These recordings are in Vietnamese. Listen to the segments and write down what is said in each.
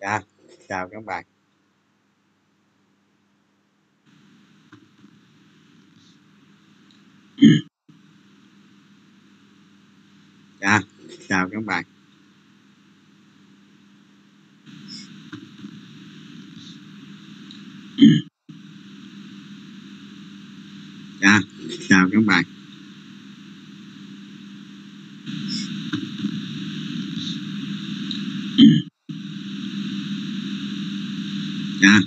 dạ chào các bạn. Dạ chào các bạn. Dạ chào các bạn. Nha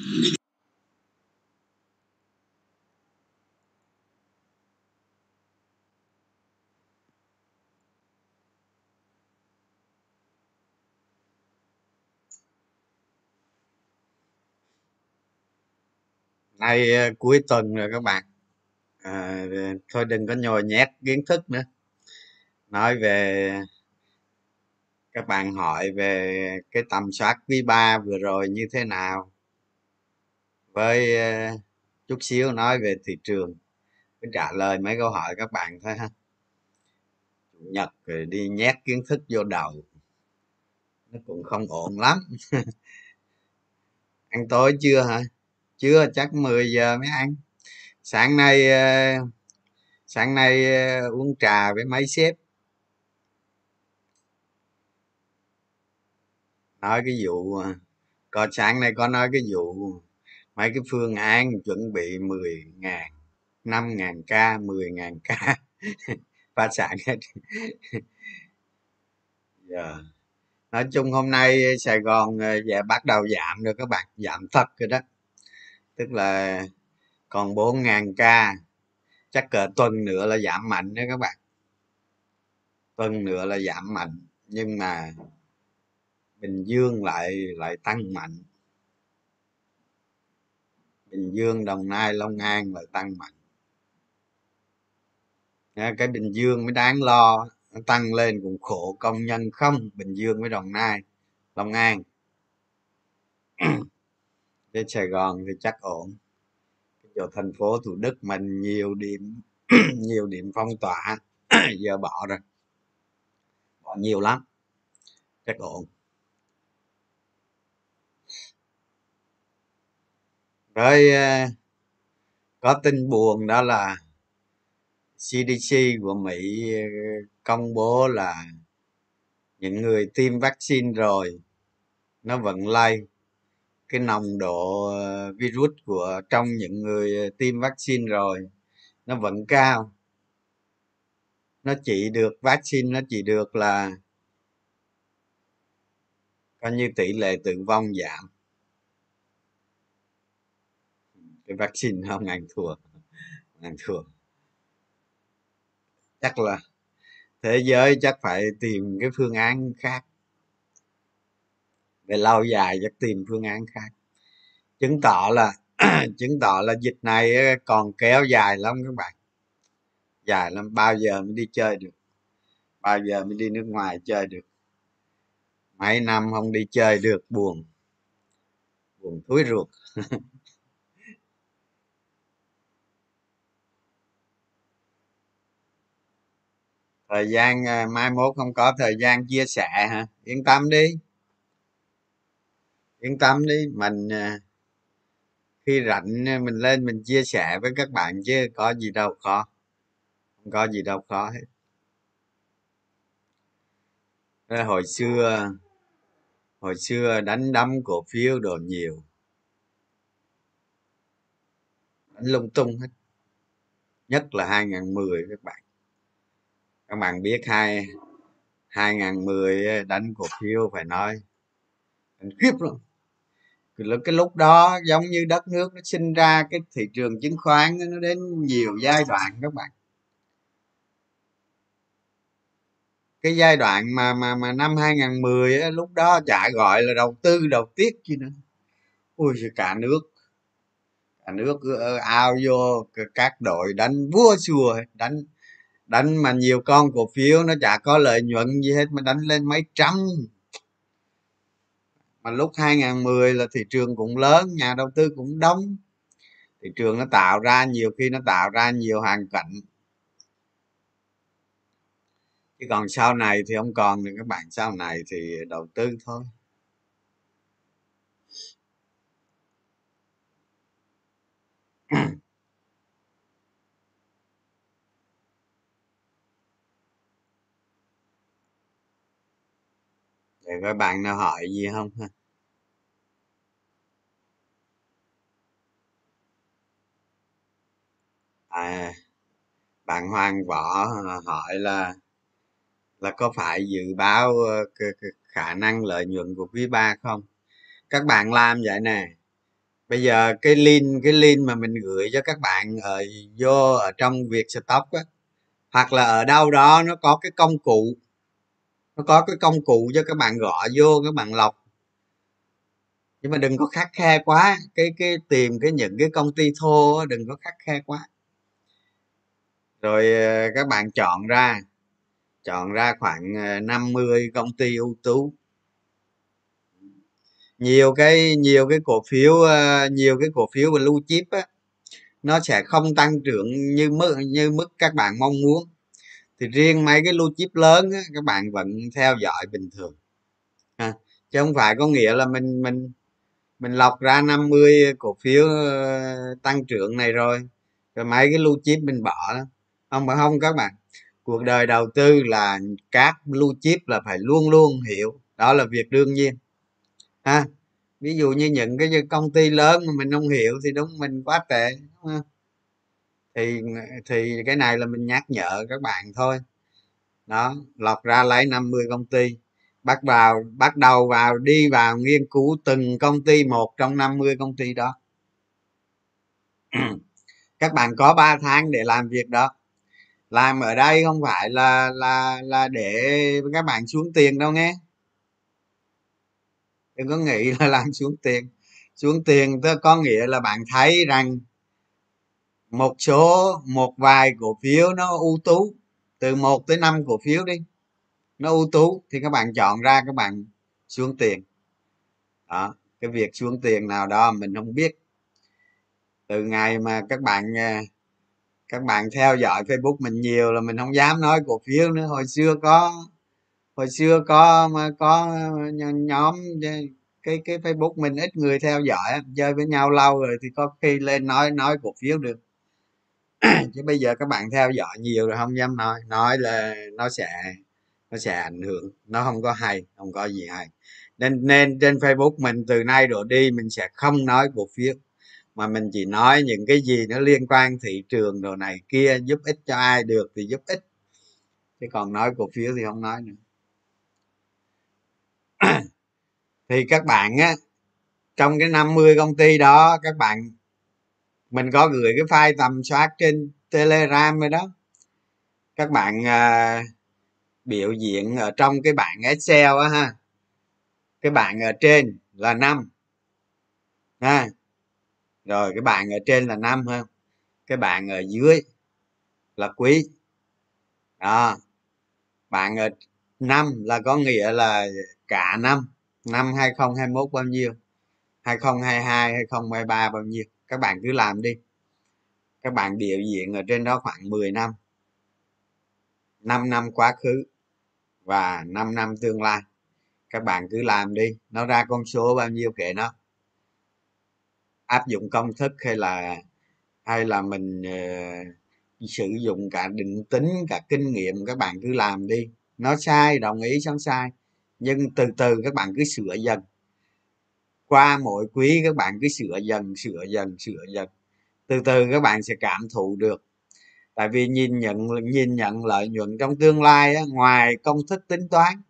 nay ờ, cuối tuần rồi các bạn. À, thôi đừng có nhồi nhét kiến thức nữa. Nói về các bạn hỏi về cái tầm soát quý ba vừa rồi như thế nào? Với ờ, chút xíu nói về thị trường cứ trả lời mấy câu hỏi các bạn thôi ha. Chủ nhật rồi đi nhét kiến thức vô đầu, nó cũng không ổn lắm. Ăn tối chưa hả? Chưa, chắc 10 giờ mới ăn. Sáng nay ờ, sáng nay ờ, uống trà với mấy sếp. Nói cái vụ coi có, sáng nay có nói cái vụ mấy cái phương án chuẩn bị 10 ngàn 5 ngàn ca 10 ngàn ca. Phá sản hết. Yeah. nói chung hôm nay sài gòn ờ, dạ bắt đầu giảm rồi các bạn, giảm thật rồi đó. Tức là còn 4 ngàn ca. Chắc cỡ tuần nữa là giảm mạnh đó các bạn. Tuần nữa là giảm mạnh, nhưng mà bình dương lại lại tăng mạnh bình dương, đồng nai, long an lại tăng mạnh. Cái bình dương mới đáng lo nó tăng lên cũng khổ công nhân không, bình dương với đồng nai, long an. Đến sài gòn thì chắc ổn. Chỗ thành phố thủ đức mình nhiều điểm nhiều điểm phong tỏa, giờ bỏ rồi. Bỏ nhiều lắm. Chắc ổn. Rồi ờ, có tin buồn đó là CDC của Mỹ ờ, công bố là những người tiêm vaccine rồi, nó vẫn lây. Cái nồng độ ờ, virus của trong những người tiêm vaccine rồi nó vẫn cao. Nó chỉ được, vaccine nó chỉ được là coi như tỷ lệ tử vong giảm. Cái vaccine không ăn thua ăn thua. Chắc là thế giới chắc phải tìm cái phương án khác. Về lâu dài chắc tìm phương án khác. Chứng tỏ là, chứng tỏ là dịch này còn kéo dài lắm các bạn. Dài lắm, bao giờ mới đi chơi được? Bao giờ mới đi nước ngoài chơi được? Mấy năm không đi chơi được, buồn. Buồn thúi ruột. thời gian ờ, mai mốt không có thời gian chia sẻ hả? Yên tâm đi. Yên tâm đi, mình ờ, khi rảnh ờ, mình lên mình chia sẻ với các bạn chứ có gì đâu khó. Không có gì đâu khó hết. Hồi xưa hồi xưa đánh đấm cổ phiếu đồ nhiều. Đánh lung tung hết. Nhất là 2010 các bạn các bạn biết hai 2010 đánh cổ phiếu phải nói đánh khiếp luôn. Cái lúc đó giống như đất nước nó sinh ra cái thị trường chứng khoán nó đến nhiều giai đoạn các bạn. Cái giai đoạn mà mà mà năm 2010 á, lúc đó chả gọi là đầu tư đầu tiết chi nữa. Ui cả nước cả nước ao vô các đội đánh vua chùa đánh đánh mà nhiều con cổ phiếu, nó chả có lợi nhuận gì hết, mà đánh lên mấy trăm. Mà lúc 2010 là thị trường cũng lớn, nhà đầu tư cũng đông. Thị trường nó tạo ra nhiều khi nó tạo ra nhiều hàng cạnh chứ còn sau này thì không còn nữa, các bạn, sau này thì đầu tư thôi. Để các bạn nào hỏi gì không ha? À bạn hoàng võ à, hỏi là là có phải dự báo ờ, khả năng lợi nhuận của quý ba không? Các bạn làm vậy nè. Bây giờ cái link cái link mà mình gửi cho các bạn ở, vô ở trong việc stock á, hoặc là ở đâu đó nó có cái công cụ nó có cái công cụ cho các bạn gõ vô, các bạn lọc. Nhưng mà đừng có khắc khe quá, cái cái tìm cái những cái công ty thô đừng có khắc khe quá. Rồi ờ, các bạn chọn ra chọn ra khoảng ờ, 50 công ty ưu tú. Nhiều cái nhiều cái cổ phiếu ờ, nhiều cái cổ phiếu blue chip á, nó sẽ không tăng trưởng như mức như mức các bạn mong muốn thì riêng mấy cái lưu chip lớn á, các bạn vẫn theo dõi bình thường. À, chứ không phải có nghĩa là mình mình mình lọc ra 50 cổ phiếu ờ, tăng trưởng này rồi rồi mấy cái lưu chip mình bỏ đó. Không phải không các bạn cuộc đời đầu tư là các blue chip là phải luôn luôn hiểu đó là việc đương nhiên. Ha ví dụ như những cái công ty lớn mà mình không hiểu thì đúng mình quá tệ đúng không? Thì thì cái này là mình nhắc nhở các bạn thôi. Đó, lọc ra lấy 50 công ty. Bắt vào, bắt đầu vào, đi vào nghiên cứu từng công ty một trong 50 công ty đó. Các bạn có 3 tháng để làm việc đó. Làm ở đây không phải là là là để các bạn xuống tiền đâu nghe. Đừng có nghĩ là làm xuống tiền. Xuống tiền có nghĩa là bạn thấy rằng một số, một vài cổ phiếu nó ưu tú. Từ 1 tới 5 cổ phiếu đi. Nó ưu tú thì các bạn chọn ra các bạn xuống tiền. Đó, cái việc xuống tiền nào đó mình không biết. Từ ngày mà các bạn à, các bạn theo dõi facebook mình nhiều là mình không dám nói cổ phiếu nữa. Hồi xưa có, hồi xưa có mà có nhóm cái cái facebook mình ít người theo dõi chơi với nhau lâu rồi thì có khi lên nói nói cổ phiếu được chứ bây giờ các bạn theo dõi nhiều rồi không dám nói. Nói là nó sẽ nó sẽ ảnh hưởng. Nó không có hay, không có gì hay. Nên nên trên facebook mình từ nay đổ đi mình sẽ không nói cổ phiếu. Mà mình chỉ nói những cái gì nó liên quan thị trường đồ này kia, giúp ích cho ai được thì giúp ích. Chứ còn nói cổ phiếu thì không nói nữa. Thì các bạn á, trong cái 50 công ty đó, các bạn mình có gửi cái file tầm soát trên telegram rồi đó. Các bạn à, biểu diễn ở trong cái bảng excel á ha. Cái bảng ở trên là năm ha. Rồi cái bảng ở trên là năm ha. Cái bảng ở dưới là quý. Đó. Bạn ở năm là có nghĩa là cả năm. Năm 2021 bao nhiêu? 2022 2023 bao nhiêu? Các bạn cứ làm đi. Các bạn biểu diễn ở trên đó khoảng 10 năm. 5 năm quá khứ và 5 năm tương lai. Các bạn cứ làm đi. Nó ra con số bao nhiêu kệ nó. Áp dụng công thức hay là hay là mình uh, sử dụng cả định tính cả kinh nghiệm các bạn cứ làm đi. Nó sai đồng ý xong sai. Nhưng từ từ các bạn cứ sửa dần qua mỗi quý các bạn cứ sửa dần sửa dần sửa dần. Từ từ các bạn sẽ cảm thụ được. Tại vì nhìn nhận nhìn nhận lợi nhuận trong tương lai á, ngoài công thức tính toán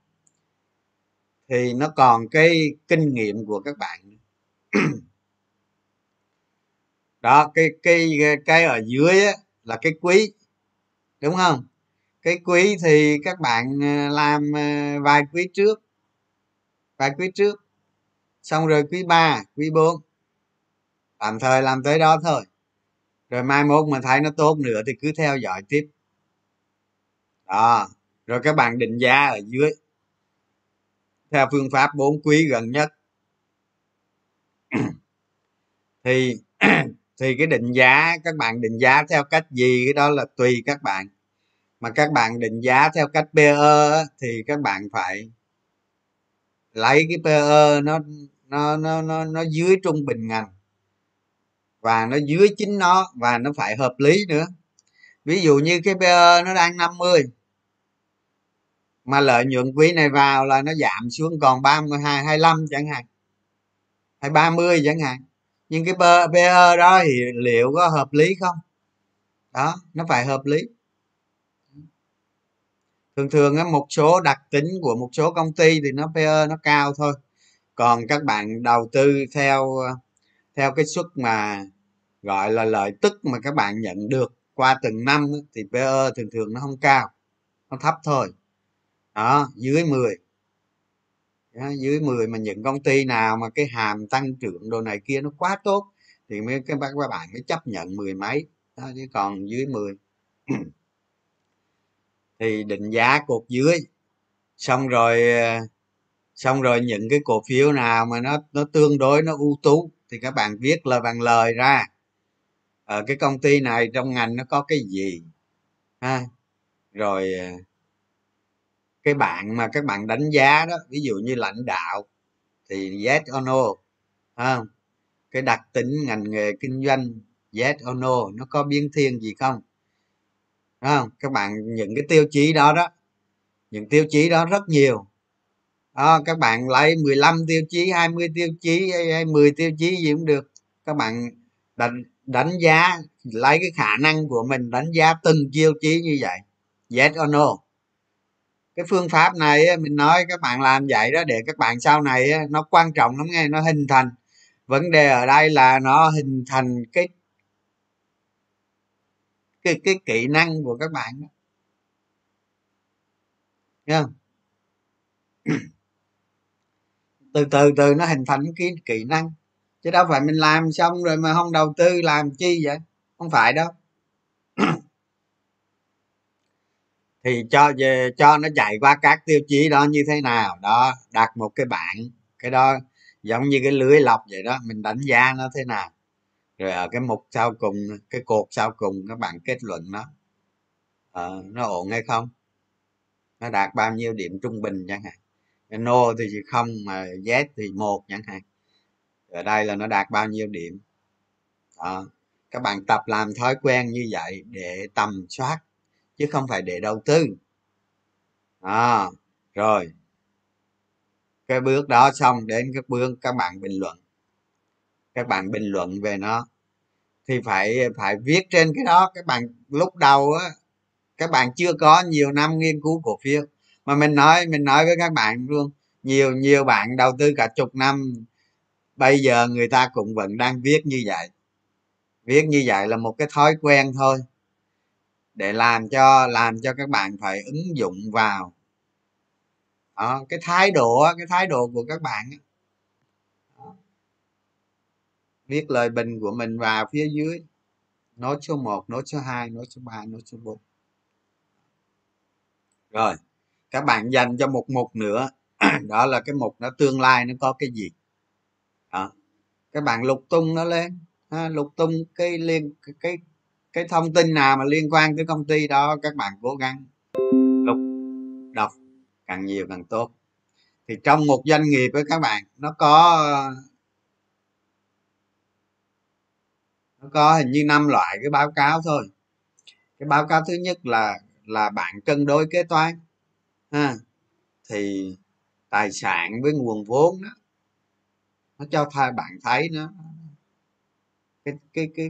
thì nó còn cái kinh nghiệm của các bạn. Đó cái cái cái ở dưới á, là cái quý đúng không? Cái quý thì các bạn ờ, làm ờ, vài quý trước vài quý trước xong rồi quý 3 quý 4 tạm thời làm tới đó thôi. Rồi mai mốt mà thấy nó tốt nữa thì cứ theo dõi tiếp. Đó, rồi các bạn định giá ở dưới. Theo phương pháp bốn quý gần nhất. Thì thì cái định giá, các bạn định giá theo cách gì, cái đó là tùy các bạn. Mà các bạn định giá theo cách PE thì các bạn phải lấy cái PE nó nó nó nó nó dưới trung bình ngành. Và nó dưới chính nó, và nó phải hợp lý nữa. Ví dụ như cái PE nó đang 50 mà lợi nhuận quý này vào là nó giảm xuống còn 32 25 chẳng hạn, hay 30 chẳng hạn. Nhưng cái PE đó thì liệu có hợp lý không? Đó, nó phải hợp lý thường thường á một số đặc tính của một số công ty thì nó PE ờ, nó cao thôi. Còn các bạn đầu tư theo ờ, theo cái suất mà gọi là lợi tức mà các bạn nhận được qua từng năm thì PE thường thường nó không cao nó thấp thôi. Đó dưới 10 đó, dưới 10 mà những công ty nào mà cái hàm tăng trưởng đồ này kia nó quá tốt thì mới các bạn các bạn mới chấp nhận mười mấy. Đó, chứ còn dưới 10 thì định giá cột dưới. Xong rồi ờ, xong rồi những cái cổ phiếu nào mà nó nó tương đối, nó ưu tú thì các bạn viết lời bằng lời ra. Ở cái công ty này trong ngành nó có cái gì, ha? Rồi ờ, cái bạn mà các bạn đánh giá đó, ví dụ như lãnh đạo thì yes or no không cái đặc tính ngành nghề kinh doanh, yes or no, nó có biến thiên gì không? Không? Các bạn những cái tiêu chí đó đó những tiêu chí đó rất nhiều. Đó, các bạn lấy 15 tiêu chí 20 tiêu chí hay 10 tiêu chí gì cũng được. Các bạn đánh đánh giá lấy cái khả năng của mình đánh giá từng tiêu chí như vậy. Yes or no? Cái phương pháp này mình nói các bạn làm vậy đó để các bạn sau này nó quan trọng lắm nghe nó hình thành. Vấn đề ở đây là nó hình thành cái cái cái kỹ năng của các bạn đó. Nghe không? từ từ từ nó hình thành cái kỹ năng. Chứ đâu phải mình làm xong rồi mà không đầu tư làm chi vậy? Không phải đâu. Thì cho về, cho nó chạy qua các tiêu chí đó như thế nào? Đó, đặt một cái bảng. Cái đó giống như cái lưới lọc vậy đó. Mình đánh giá nó thế nào? Rồi ở cái mục sau cùng cái cột sau cùng các bạn kết luận nó uh, nó ổn hay không? Nó đạt bao nhiêu điểm trung bình chẳng hạn? No thì không mà z thì một chẳng hạn? Ở đây là nó đạt bao nhiêu điểm? Đó. các bạn tập làm thói quen như vậy để tầm soát chứ không phải để đầu tư. À, rồi. Cái bước đó xong đến cái bước các bạn bình luận. Các bạn bình luận về nó thì phải phải viết trên cái đó các bạn lúc đầu á các bạn chưa có nhiều năm nghiên cứu cổ phiếu. Mà mình nói mình nói với các bạn luôn nhiều nhiều bạn đầu tư cả chục năm bây giờ người ta cũng vẫn đang viết như vậy. Viết như vậy là một cái thói quen thôi để làm cho làm cho các bạn phải ứng dụng vào. Đó, cái thái độ cái thái độ của các bạn viết lời bình của mình vào phía dưới. Nốt số 1, nốt số 2, nốt số 3, nốt số 4 rồi các bạn dành cho một mục nữa. Đó là cái mục nó tương lai nó có cái gì. Đó. các bạn lục tung nó lên. Ha, lục tung cái liên cái, cái cái thông tin nào mà liên quan tới công ty đó các bạn cố gắng lục đọc. Càng nhiều càng tốt. Thì trong một doanh nghiệp với các bạn nó có nó có hình như năm loại cái báo cáo thôi. Cái báo cáo thứ nhất là là bạn cân đối kế toán ha. Thì tài sản với nguồn vốn đó nó cho thay bạn thấy nó cái cái cái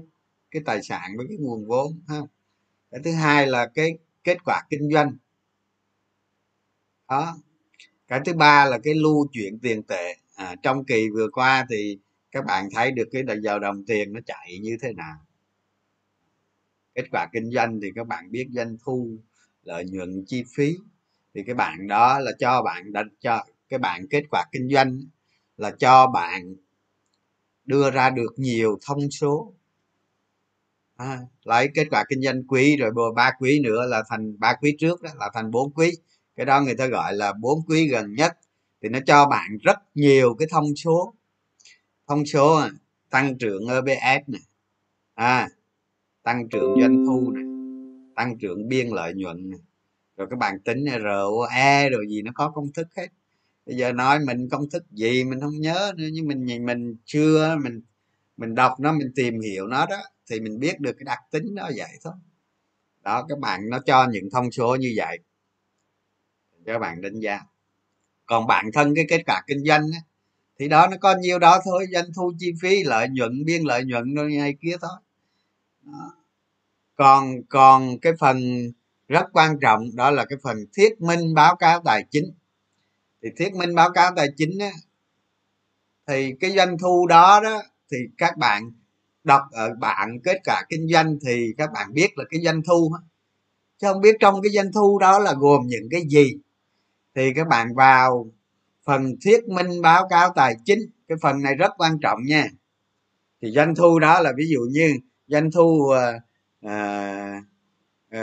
cái tài sản với cái nguồn vốn ha. Cái thứ hai là cái kết quả kinh doanh. Đó. Cái thứ ba là cái lưu chuyển tiền tệ. À, trong kỳ vừa qua thì các bạn thấy được cái giờ đồng tiền nó chạy như thế nào? Kết quả kinh doanh thì các bạn biết doanh thu lợi nhuận chi phí. Thì cái bạn đó là cho bạn đặt cho cái bạn kết quả kinh doanh là cho bạn đưa ra được nhiều thông số. À, lấy kết quả kinh doanh quý rồi bồi ba quý nữa là thành ba quý trước đó là thành bốn quý. Cái đó người ta gọi là bốn quý gần nhất. Thì nó cho bạn rất nhiều cái thông số thông số à, tăng trưởng EPS này à tăng trưởng doanh thu này tăng trưởng biên lợi nhuận rồi các bạn tính ROE rồi gì nó có công thức hết. Bây giờ nói mình công thức gì mình không nhớ nữa nhưng mình nhìn mình chưa mình mình đọc nó mình tìm hiểu nó đó thì mình biết được cái đặc tính nó vậy thôi. Đó các bạn nó cho những thông số như vậy. Cho các bạn đánh giá. Còn bản thân cái kết quả kinh doanh á, thì đó nó có nhiêu đó thôi doanh thu chi phí lợi nhuận biên lợi nhuận rồi này kia thôi. Đó. còn còn cái phần rất quan trọng đó là cái phần thuyết minh báo cáo tài chính. Thì thuyết minh báo cáo tài chính á, thì cái doanh thu đó đó thì các bạn đọc ở bạn kết quả kinh doanh thì các bạn biết là cái doanh thu chứ không biết trong cái doanh thu đó là gồm những cái gì. Thì các bạn vào phần thuyết minh báo cáo tài chính cái phần này rất quan trọng nha. Thì doanh thu đó là ví dụ như doanh thu à, à,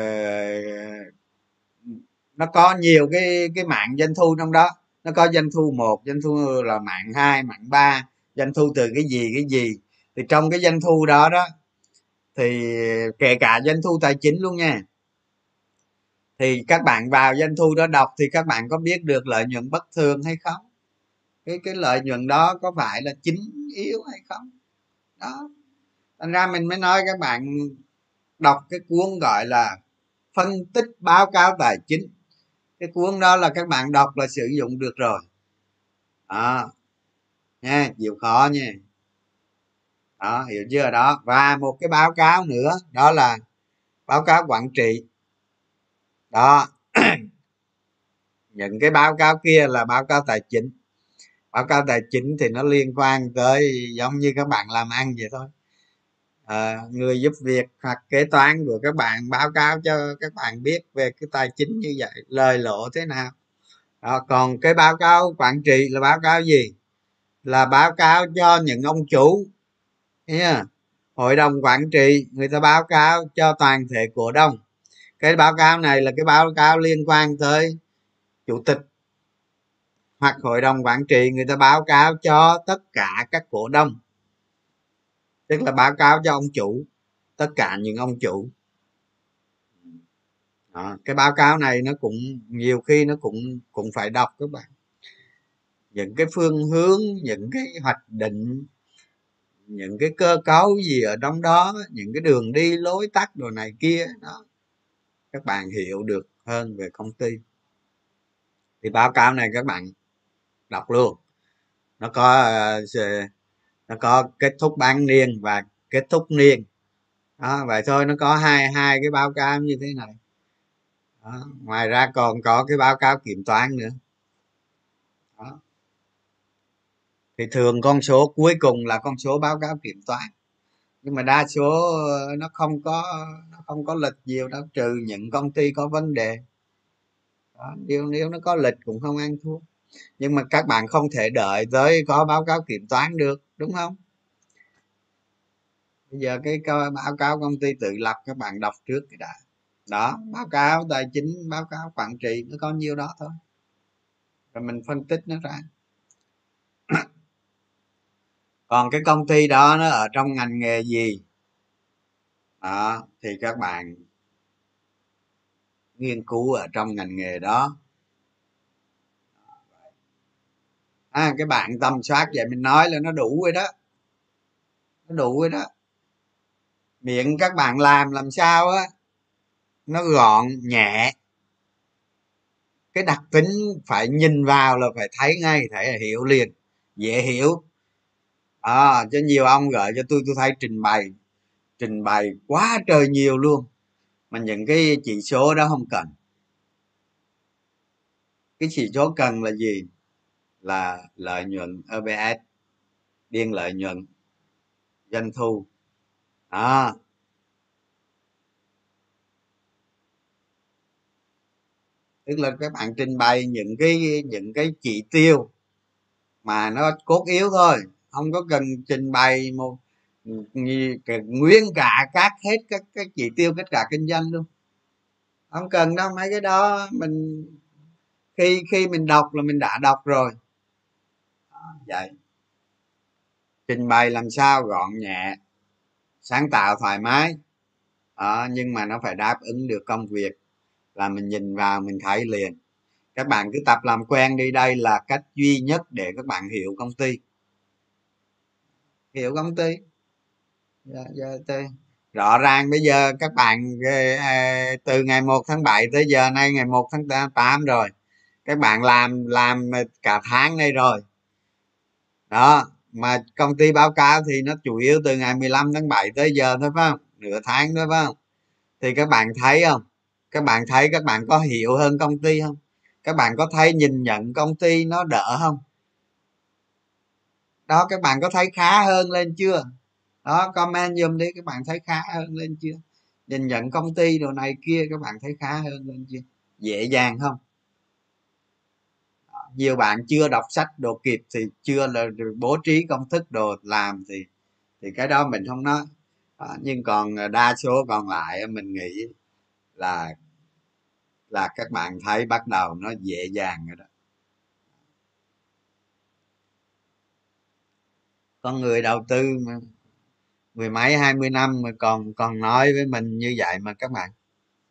nó có nhiều cái cái mạng doanh thu trong đó. Nó có doanh thu một doanh thu là mạng hai mạng ba doanh thu từ cái gì cái gì. Thì trong cái doanh thu đó đó thì kể cả doanh thu tài chính luôn nha thì các bạn vào doanh thu đó đọc thì các bạn có biết được lợi nhuận bất thường hay không? Cái cái lợi nhuận đó có phải là chính yếu hay không? Đó. Thành ra mình mới nói các bạn đọc cái cuốn gọi là phân tích báo cáo tài chính. Cái cuốn đó là các bạn đọc là sử dụng được rồi. À, nha chịu khó nha. Đó hiểu chưa đó? Và một cái báo cáo nữa đó là báo cáo quản trị đó. Những cái báo cáo kia là báo cáo tài chính. Báo cáo tài chính thì nó liên quan tới giống như các bạn làm ăn vậy thôi. À, người giúp việc hoặc kế toán của các bạn báo cáo cho các bạn biết về cái tài chính như vậy lời lộ thế nào. Đó, còn cái báo cáo quản trị là báo cáo gì? Là báo cáo cho những ông chủ. Yeah. hội đồng quản trị người ta báo cáo cho toàn thể cổ đông cái báo cáo này là cái báo cáo liên quan tới chủ tịch hoặc hội đồng quản trị. Người ta báo cáo cho tất cả các cổ đông. Tức là báo cáo cho ông chủ tất cả những ông chủ. Đó, cái báo cáo này nó cũng nhiều khi nó cũng cũng phải đọc các bạn. Những cái phương hướng những cái hoạch định những cái cơ cấu gì ở trong đó những cái đường đi lối tắt đồ này kia đó các bạn hiểu được hơn về công ty. Thì báo cáo này các bạn đọc luôn. Nó có ờ, nó có kết thúc bán niên và kết thúc niên. Đó, vậy thôi, nó có hai hai cái báo cáo như thế này. Đó. ngoài ra còn có cái báo cáo kiểm toán nữa. Đó. thì thường con số, cuối cùng là con số báo cáo kiểm toán nhưng mà đa số ờ, nó không có, nó không có lịch nhiều đâu, trừ những công ty có vấn đề. Đó. nếu nếu nó có lịch cũng không ăn thua. Nhưng mà các bạn không thể đợi tới có báo cáo kiểm toán được, đúng không? Bây giờ cái báo cáo công ty tự lập, các bạn đọc trước cái đã. Đó, báo cáo tài chính, báo cáo quản trị, nó có nhiêu đó thôi. Rồi mình phân tích nó ra còn cái công ty đó nó ở trong ngành nghề gì? Đó thì các bạn nghiên cứu ở trong ngành nghề đó. À, cái bạn tâm soát vậy mình nói là nó đủ rồi đó. Nó đủ rồi đó. Miệng các bạn làm làm sao á nó gọn nhẹ. Cái đặc tính phải nhìn vào là phải thấy ngay phải hiểu liền dễ hiểu à, cho nhiều ông gửi cho tôi tôi thấy trình bày trình bày quá trời nhiều luôn. Mà những cái chỉ số đó không cần. Cái chỉ số cần là gì? Là lợi nhuận EPS biên lợi nhuận doanh thu. À, tức là các bạn trình bày những cái những cái chỉ tiêu mà nó cốt yếu thôi không có cần trình bày một nguyên cả các hết các các chỉ tiêu kết quả kinh doanh luôn. Không cần đâu, mấy cái đó mình, khi khi mình đọc là mình đã đọc rồi. Vậy. Trình bày làm sao gọn nhẹ, sáng tạo thoải mái. Đó, nhưng mà nó phải đáp ứng được công việc là mình nhìn vào, mình thấy liền. Các bạn cứ tập làm quen đi, đây là cách duy nhất để các bạn hiểu công ty hiểu công ty. Dạ, dạ, rõ ràng bây giờ các bạn từ ngày 1 tháng 7 tới giờ nay ngày 1 tháng 8 rồi. Các bạn làm làm cả tháng nay rồi. Đó mà công ty báo cáo thì nó chủ yếu từ ngày 15 tháng 7 tới giờ thôi phải không? Nửa tháng thôi phải không? Thì các bạn thấy không? Các bạn thấy các bạn có hiểu hơn công ty không? Các bạn có thấy nhìn nhận công ty nó đỡ không? Đó các bạn có thấy khá hơn lên chưa? Đó comment giùm đi các bạn thấy khá hơn lên chưa? Nhìn nhận công ty đồ này kia các bạn thấy khá hơn lên chưa? Dễ dàng không? Nhiều bạn chưa đọc sách đồ kịp thì chưa là bố trí công thức đồ làm thì thì cái đó mình không nói. Đó, nhưng còn đa số còn lại mình nghĩ là là các bạn thấy bắt đầu nó dễ dàng rồi đó. Con người đầu tư mà mười mấy, hai mươi năm mà còn còn nói với mình như vậy mà các bạn,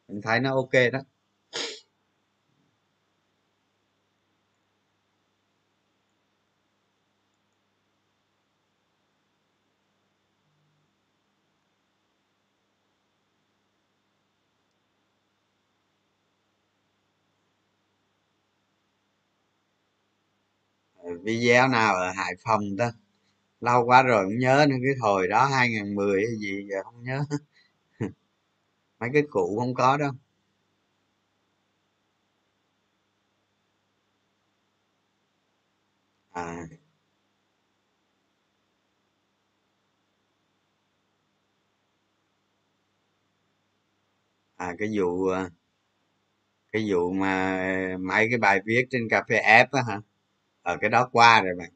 mình thấy nó ok đó. Video nào ở hải phòng ta? Lâu quá rồi không nhớ nữa, cái hồi đó 2010 hay gì giờ không nhớ. Mấy cái cụ không có đâu. À. À cái vụ à, cái vụ mà mấy cái bài viết trên cà phê app á hả? Ở cái đó qua rồi bạn.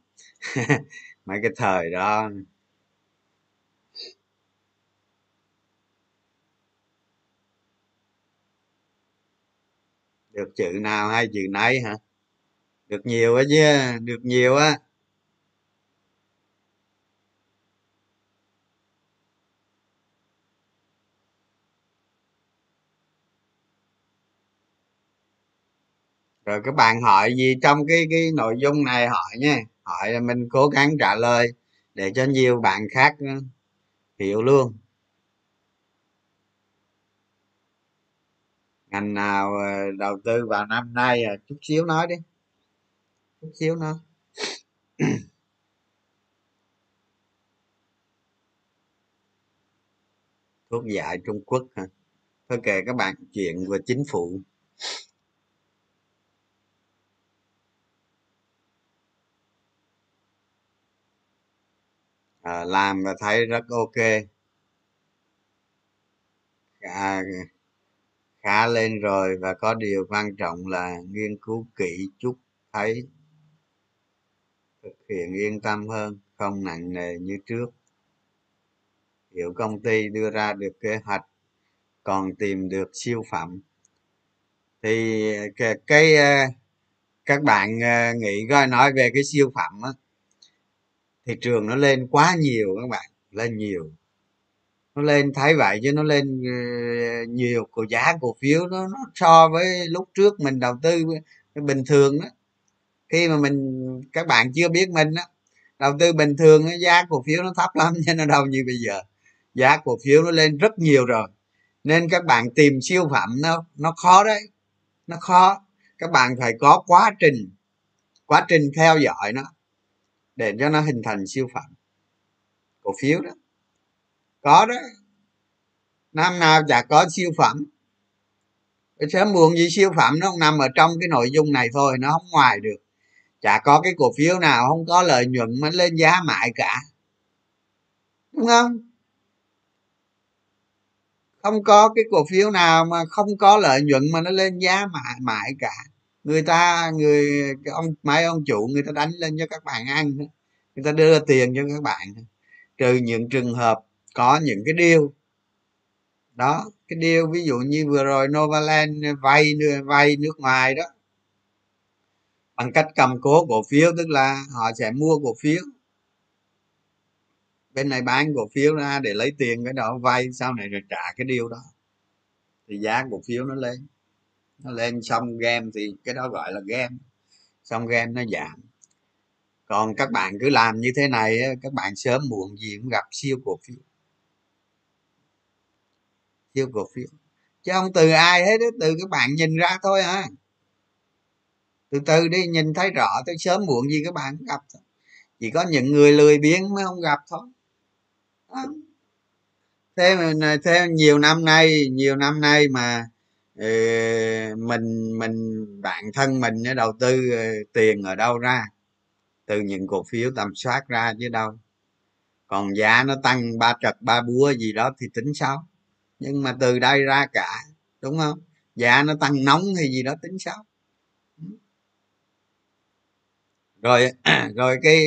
mấy cái thời đó. Được chữ nào hay chữ nấy hả? Được nhiều á chứ, được nhiều á. Rồi các bạn hỏi gì trong cái cái nội dung này hỏi nha hỏi là mình cố gắng trả lời để cho nhiều bạn khác hiểu luôn. Ngành nào ờ, đầu tư vào năm nay à chút xíu nói đi. Chút xíu nói. Thuốc dạy trung quốc hả? Thôi kệ các bạn chuyện của chính phủ. À, làm và thấy rất ok. Khá, khá lên rồi và có điều quan trọng là nghiên cứu kỹ chút thấy thực hiện yên tâm hơn không nặng nề như trước. Hiểu công ty đưa ra được kế hoạch còn tìm được siêu phẩm. Thì ờ, cái, cái các bạn nghĩ coi nói về cái siêu phẩm á thị trường nó lên quá nhiều các bạn lên nhiều. Nó lên thấy vậy chứ nó lên ờ, nhiều của giá cổ phiếu nó, nó so với lúc trước mình đầu tư bình thường đó. Khi mà mình các bạn chưa biết mình đó đầu tư bình thường giá cổ phiếu nó thấp lắm cho nó đâu như bây giờ. Giá cổ phiếu nó lên rất nhiều rồi nên các bạn tìm siêu phẩm nó nó khó đấy nó khó. Các bạn phải có quá trình quá trình theo dõi nó để cho nó hình thành siêu phẩm. Cổ phiếu đó. Có đó. Năm nào chả có siêu phẩm. Sớm muộn gì siêu phẩm nó không nằm ở trong cái nội dung này thôi, nó không ngoài được. Chả có cái cổ phiếu nào không có lợi nhuận mà lên giá mãi cả. Đúng không? Không có cái cổ phiếu nào mà không có lợi nhuận mà nó lên giá mãi mãi cả người ta, người ông, mấy ông chủ người ta đánh lên cho các bạn ăn người ta đưa tiền cho các bạn trừ những trường hợp có những cái điều đó, cái điều ví dụ như vừa rồi Novaland vay vay nước ngoài đó. Bằng cách cầm cố cổ phiếu, tức là họ sẽ mua cổ phiếu. Bên này bán cổ phiếu ra để lấy tiền cái đó, vay, sau này rồi trả cái điều đó. Thì giá cổ phiếu nó lên nó lên xong game thì cái đó gọi là game xong game nó giảm. Còn các bạn cứ làm như thế này các bạn sớm muộn gì cũng gặp siêu cổ phiếu siêu cổ phiếu chứ không từ ai hết từ các bạn nhìn ra thôi hả từ từ đi, nhìn thấy rõ, tới sớm muộn gì các bạn cũng gặp thôi. chỉ có những người lười biếng mới không gặp thôi. Đó. thế mà theo nhiều năm nay, nhiều năm nay mà Ờ, mình mình bản thân mình đầu tư ờ, tiền ở đâu ra? Từ những cổ phiếu tầm soát ra chứ đâu. Còn giá nó tăng ba trật ba búa gì đó thì tính sao nhưng mà từ đây ra cả đúng không? Giá nó tăng nóng hay gì đó tính sao rồi rồi cái,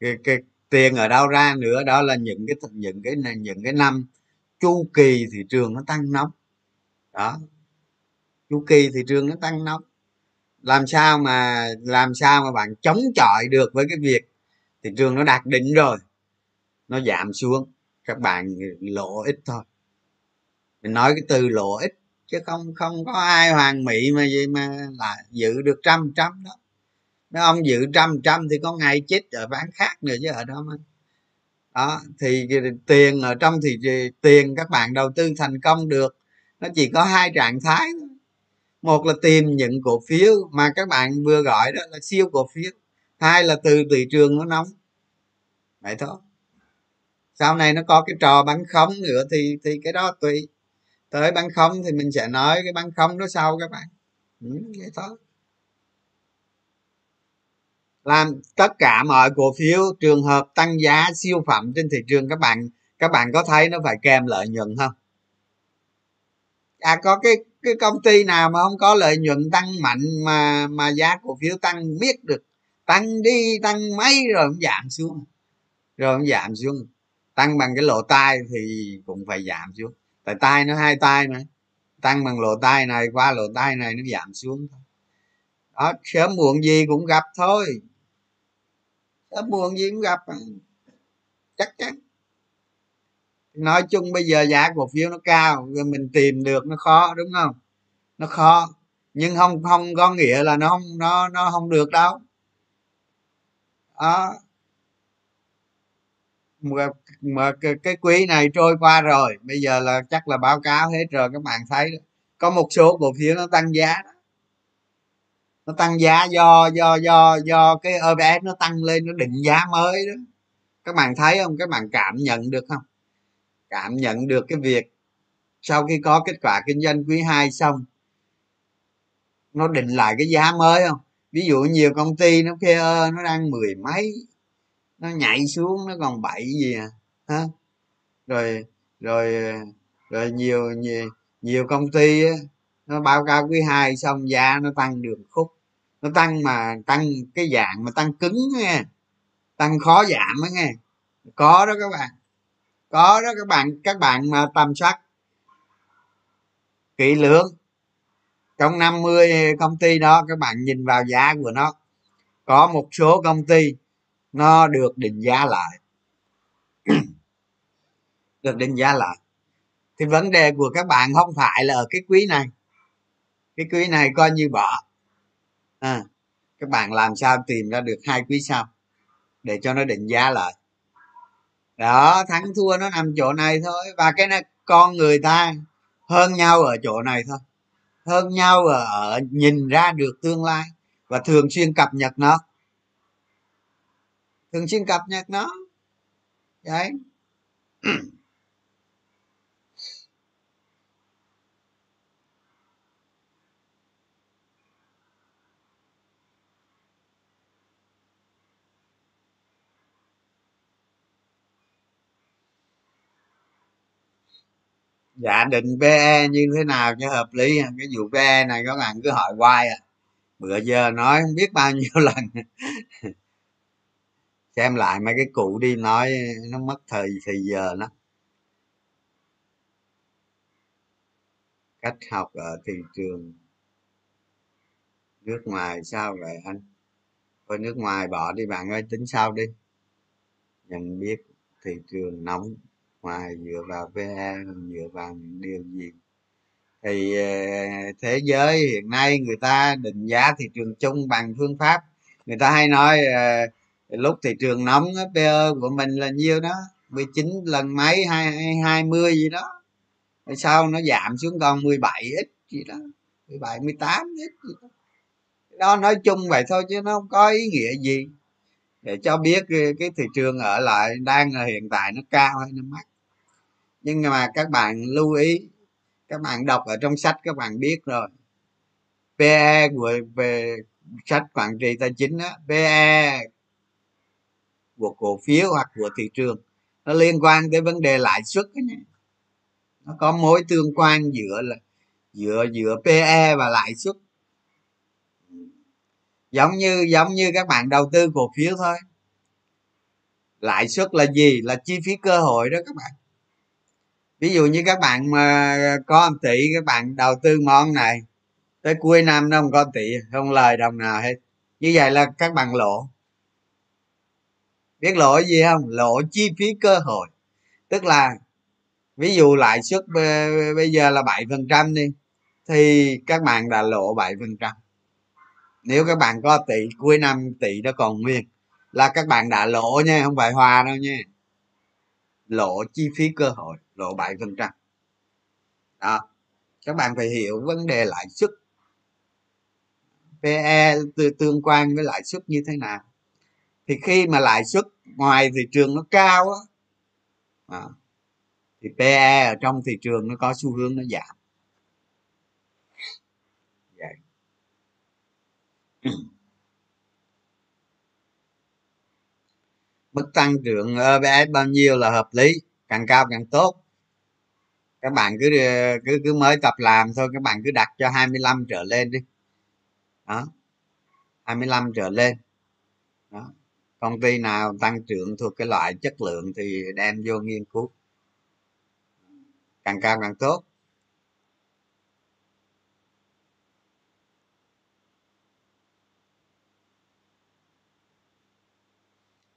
cái, cái tiền ở đâu ra nữa đó là những cái những cái những cái năm chu kỳ thị trường nó tăng nóng. Đó chu kỳ thị trường nó tăng nóng. Làm sao mà, làm sao mà bạn chống chọi được với cái việc thị trường nó đạt đỉnh rồi. Nó giảm xuống. Các bạn lỗ ít thôi. Mình nói cái từ lỗ ít chứ không không có ai hoàn mỹ mà gì mà là giữ được trăm trăm đó. Nếu ông giữ trăm trăm thì có ngày chết ở bán khác nữa chứ ở đó mà. Đó, thì tiền ở trong thì tiền các bạn đầu tư thành công được. Nó chỉ có hai trạng thái một là tìm những cổ phiếu mà các bạn vừa gọi đó là siêu cổ phiếu. Hai là từ thị trường nó nóng. Vậy thôi. Sau này nó có cái trò bán khống nữa thì thì cái đó tùy. Tới bán khống thì mình sẽ nói cái bán khống đó sau các bạn. Ừ, vậy thôi. Làm tất cả mọi cổ phiếu trường hợp tăng giá siêu phẩm trên thị trường các bạn các bạn có thấy nó phải kèm lợi nhuận không? À có cái cái công ty nào mà không có lợi nhuận tăng mạnh mà mà giá cổ phiếu tăng biết được. Tăng đi, tăng mấy rồi cũng giảm xuống. Rồi cũng giảm xuống. Tăng bằng cái lỗ tai thì cũng phải giảm xuống. Tại tai nó hai tai mà. Tăng bằng lỗ tai này qua lỗ tai này nó giảm xuống thôi. Đó, sớm muộn gì cũng gặp thôi. Sớm muộn gì cũng gặp. Chắc chắn nói chung bây giờ giá cổ phiếu nó cao rồi mình tìm được nó khó đúng không? Nó khó nhưng không không có nghĩa là nó không nó nó không được đâu. Đó. Mà, mà cái, cái quý này trôi qua rồi bây giờ là chắc là báo cáo hết rồi các bạn thấy đó. có một số cổ phiếu nó tăng giá đó. nó tăng giá do do do do cái OBS nó tăng lên nó định giá mới đó. Các bạn thấy không? Các bạn cảm nhận được không? Cảm nhận được cái việc sau khi có kết quả kinh doanh quý 2 xong nó định lại cái giá mới không? Ví dụ nhiều công ty nó kia nó đang mười mấy nó nhảy xuống nó còn bảy gì à? Ha rồi rồi rồi nhiều nhiều, nhiều công ty á, nó báo cáo quý hai xong giá nó tăng đường khúc. Nó tăng mà tăng cái dạng mà tăng cứng nghe tăng khó giảm á nghe. Có đó các bạn có đó các bạn các bạn mà tầm soát kỹ lưỡng. Trong 50 công ty đó các bạn nhìn vào giá của nó có một số công ty nó được định giá lại. Được định giá lại. Thì vấn đề của các bạn không phải là ở cái quý này. Cái quý này coi như bỏ. À, các bạn làm sao tìm ra được hai quý sau để cho nó định giá lại? Đó thắng thua nó nằm chỗ này thôi. Và cái này con người ta hơn nhau ở chỗ này thôi. Hơn nhau ở, ở nhìn ra được tương lai và thường xuyên cập nhật nó. Thường xuyên cập nhật nó. Đấy. dạ định pe như thế nào cho hợp lý à? cái vụ pe này các bạn cứ hỏi hoài à? Bữa giờ nói không biết bao nhiêu lần. Xem lại mấy cái cụ đi nói, nó mất thời thời giờ nó cách học ở thị trường nước ngoài sao vậy anh? Thôi nước ngoài bỏ đi bạn ơi, tính sao đi. Nhận biết thị trường nóng ngoài dựa vào pe dựa vào những điều gì? Thì ờ, thế giới hiện nay người ta định giá thị trường chung bằng phương pháp. Người ta hay nói ờ, lúc thị trường nóng PE của mình là nhiêu đó? 19 lần mấy? hai hai mươi gì đó. Rồi sau nó giảm xuống còn 17 ít gì đó 17 18 ít gì đó. Đó, nói chung vậy thôi chứ nó không có ý nghĩa gì. Để cho biết ờ, cái thị trường ở lại đang là hiện tại nó cao hay nó mắc nhưng mà các bạn lưu ý, các bạn đọc ở trong sách các bạn biết rồi. PE của, về sách quản trị tài chính á PE của cổ phiếu hoặc của thị trường, nó liên quan tới vấn đề lãi suất nhé nó có mối tương quan giữa là, giữa giữa PE và lãi suất. Giống như giống như các bạn đầu tư cổ phiếu thôi. Lãi suất là gì? Là chi phí cơ hội đó các bạn ví dụ như các bạn mà có một tỷ các bạn đầu tư món này, tới cuối năm nó không có tỷ không lời đồng nào hết. Như vậy là các bạn lỗ. Biết lỗ gì không? Lỗ chi phí cơ hội. Tức là, ví dụ lãi suất bây giờ là bảy phần trăm đi, thì các bạn đã lỗ bảy phần trăm. Nếu các bạn có tỷ cuối năm tỷ đó còn nguyên, là các bạn đã lỗ nha, không phải hòa đâu nha lộ chi phí cơ hội lộ 7 phần trăm. Đó các bạn phải hiểu vấn đề lãi suất. PE tương quan với lãi suất như thế nào. Thì khi mà lãi suất ngoài thị trường nó cao á à, thì PE ở trong thị trường nó có xu hướng nó giảm. Vậy. Mức tăng trưởng ờ, EPS bao nhiêu là hợp lý, càng cao càng tốt. Các bạn cứ ờ, cứ cứ mới tập làm thôi, các bạn cứ đặt cho 25 trở lên đi. Đó. 25 trở lên. Đó. Công ty nào tăng trưởng thuộc cái loại chất lượng thì đem vô nghiên cứu. Càng cao càng tốt.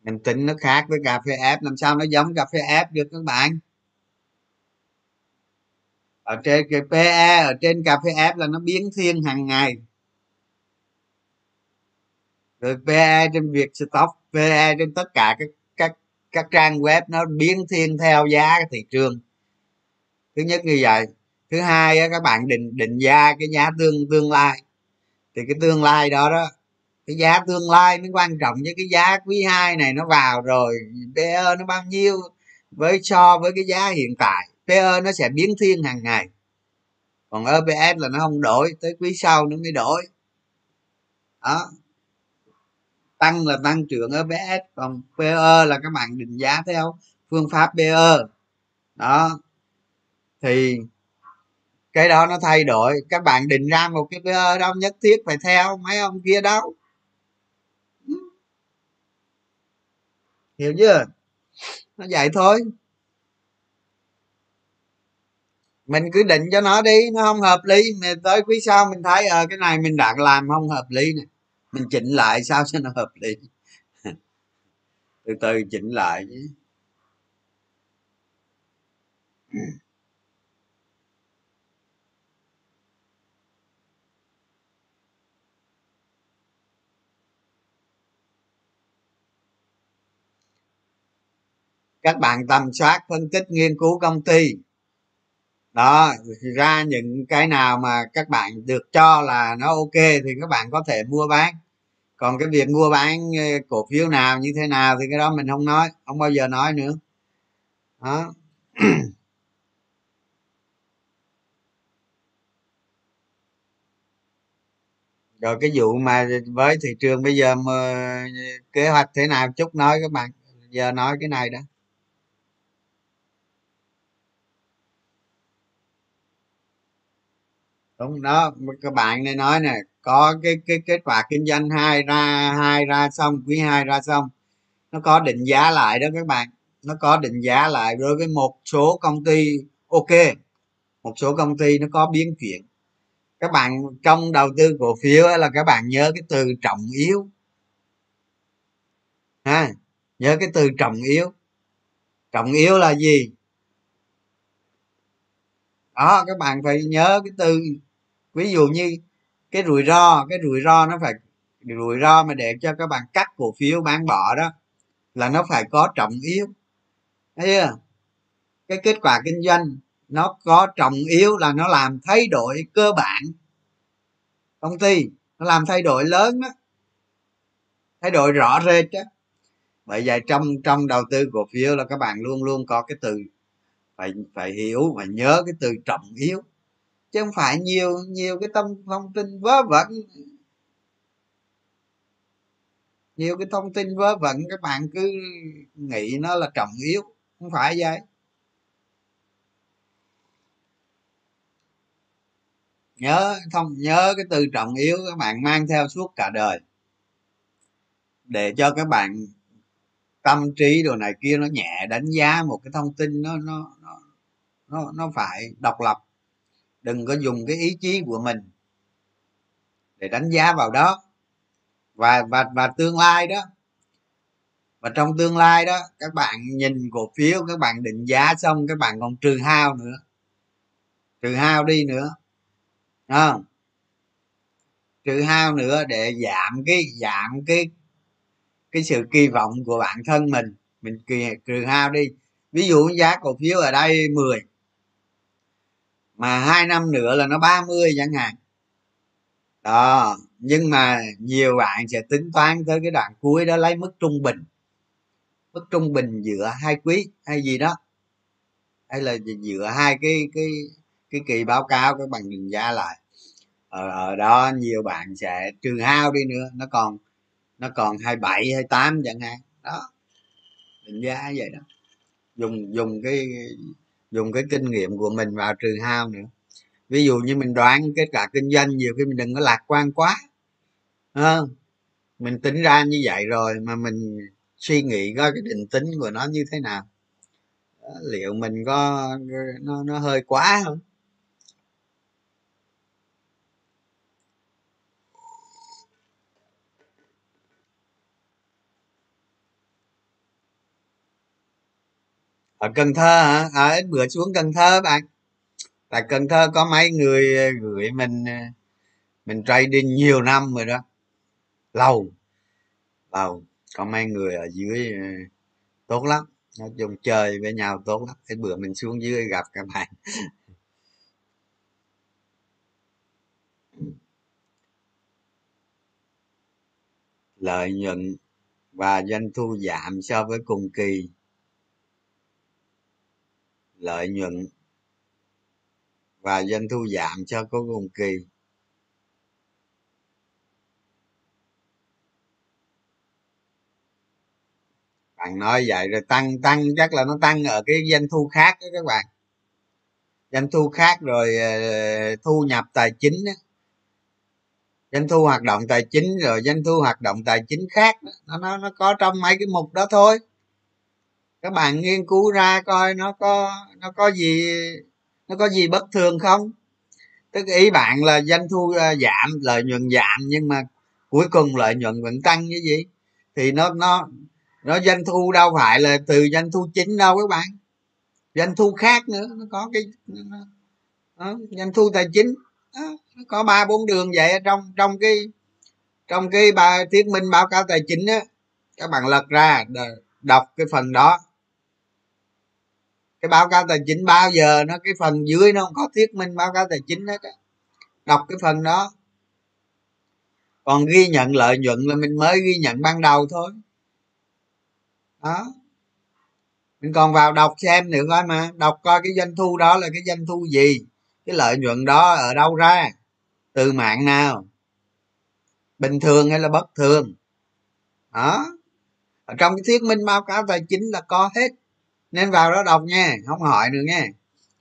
Mình tính nó khác với cà phê ép, làm sao nó giống cà phê ép được các bạn? Ở trên cái PE ở trên cà phê ép là nó biến thiên hàng ngày. Rồi PE trên việc stock PE trên tất cả các các các trang web nó biến thiên theo giá thị trường. Thứ nhất như vậy. Thứ hai các bạn định định giá cái giá tương tương lai. Thì cái tương lai đó đó cái giá tương lai nó quan trọng với cái giá quý 2 này nó vào rồi PE nó bao nhiêu với so với cái giá hiện tại PE nó sẽ biến thiên hàng ngày. Còn EPS là nó không đổi, tới quý sau nó mới đổi. Đó. Tăng là tăng trưởng EPS còn PE là các bạn định giá theo phương pháp PE đó. Thì cái đó nó thay đổi. Các bạn định ra một cái PE đâu nhất thiết phải theo mấy ông kia đâu. Hiểu chưa? Nó vậy thôi. Mình cứ định cho nó đi nó không hợp lý. Mà tới quý sau mình thấy ờ à, cái này mình đã làm không hợp lý này mình chỉnh lại sao cho nó hợp lý. Từ từ chỉnh lại chứ. Các bạn tầm soát phân tích nghiên cứu công ty. Đó, ra những cái nào mà các bạn được cho là nó ok thì các bạn có thể mua bán. Còn cái việc mua bán ờ, cổ phiếu nào, như thế nào thì cái đó mình không nói, không bao giờ nói nữa. Đó. Rồi cái vụ mà với thị trường bây giờ mà ờ, kế hoạch thế nào, chút nói các bạn, giờ nói cái này đó. Đúng đó các bạn này nói nè, có cái cái kết quả kinh doanh hai ra hai ra xong, quý hai ra xong, nó có định giá lại đó các bạn. Nó có định giá lại đối với một số công ty, ok, một số công ty nó có biến chuyển. Các bạn trong đầu tư cổ phiếu là các bạn nhớ cái từ trọng yếu. Ha, nhớ cái từ trọng yếu. Trọng yếu là gì? Đó, các bạn phải nhớ cái từ ví dụ như cái rủi ro, cái rủi ro nó phải, rủi ro mà để cho các bạn cắt cổ phiếu bán bỏ đó là nó phải có trọng yếu. Thấy chưa? Cái kết quả kinh doanh nó có trọng yếu là nó làm thay đổi cơ bản. Công ty nó làm thay đổi lớn đó thay đổi rõ rệt đó bởi vậy trong trong đầu tư cổ phiếu là các bạn luôn luôn có cái từ phải phải hiểu và nhớ cái từ trọng yếu chứ không phải nhiều nhiều cái thông thông tin vớ vẩn. Nhiều cái thông tin vớ vẩn các bạn cứ nghĩ nó là trọng yếu không phải vậy. Nhớ không nhớ cái từ trọng yếu các bạn mang theo suốt cả đời. Để cho các bạn tâm trí đồ này kia nó nhẹ đánh giá một cái thông tin nó nó nó nó, nó phải độc lập đừng có dùng cái ý chí của mình để đánh giá vào đó. Và và và tương lai đó. Và trong tương lai đó, các bạn nhìn cổ phiếu, các bạn định giá xong, các bạn còn trừ hao nữa. Trừ hao đi nữa. Không? Trừ hao nữa để giảm cái giảm cái cái sự kỳ vọng của bản thân mình. Mình kỳ, trừ hao đi. Ví dụ giá cổ phiếu ở đây 10 mà hai năm nữa là nó 30 chẳng hạn. Đó nhưng mà nhiều bạn sẽ tính toán tới cái đoạn cuối đó lấy mức trung bình. Mức trung bình giữa hai quý hay gì đó. Hay là giữa hai cái cái cái kỳ báo cáo các bạn định giá lại. Ở, ở đó nhiều bạn sẽ trừ hao đi nữa. Nó còn nó còn 27 28 chẳng hạn. Đó định giá vậy đó. Dùng dùng cái dùng cái kinh nghiệm của mình vào trừ hao nữa. Ví dụ như mình đoán kết quả kinh doanh nhiều khi mình đừng có lạc quan quá. À, mình tính ra như vậy rồi mà mình suy nghĩ coi cái định tính của nó như thế nào. Ờ, liệu mình có nó nó hơi quá không? Ở cần thơ hả? À, ít bữa xuống cần thơ bạn. Tại cần thơ có mấy người ờ, gửi mình ờ, mình trading nhiều năm rồi đó. Lâu. Lâu. Có mấy người ở dưới tốt lắm. Nói chung chơi với nhau tốt lắm. Cái bữa mình xuống dưới gặp các bạn. Lợi nhuận và doanh thu giảm so với cùng kỳ lợi nhuận và doanh thu giảm cho có cùng kỳ bạn nói vậy rồi tăng tăng, chắc là nó tăng ở cái doanh thu khác đó các bạn doanh thu khác rồi ờ, thu nhập tài chính đó. doanh thu hoạt động tài chính rồi doanh thu hoạt động tài chính khác đó. nó nó nó có trong mấy cái mục đó thôi các bạn nghiên cứu ra coi nó có nó có gì nó có gì bất thường không? Tức ý bạn là doanh thu à, giảm lợi nhuận giảm nhưng mà cuối cùng lợi nhuận vẫn tăng như gì? Thì nó nó nó doanh thu đâu phải là từ doanh thu chính đâu các bạn. Doanh thu khác nữa nó có cái nó, ờ, doanh thu tài chính. Đó, nó có ba bốn đường vậy trong trong cái trong cái bài thuyết minh báo cáo tài chính á các bạn lật ra đọc cái phần đó cái báo cáo tài chính bao giờ nó, cái phần dưới nó không có thuyết minh báo cáo tài chính hết á. Đọc cái phần đó. Còn ghi nhận lợi nhuận là mình mới ghi nhận ban đầu thôi. Đó. Mình còn vào đọc xem nữa coi mà. Đọc coi cái doanh thu đó là cái doanh thu gì. Cái lợi nhuận đó ở đâu ra? Từ mạng nào? Bình thường hay là bất thường? Đó. Ở trong cái thuyết minh báo cáo tài chính là có hết nên vào đó đọc nha, không hỏi nữa nha.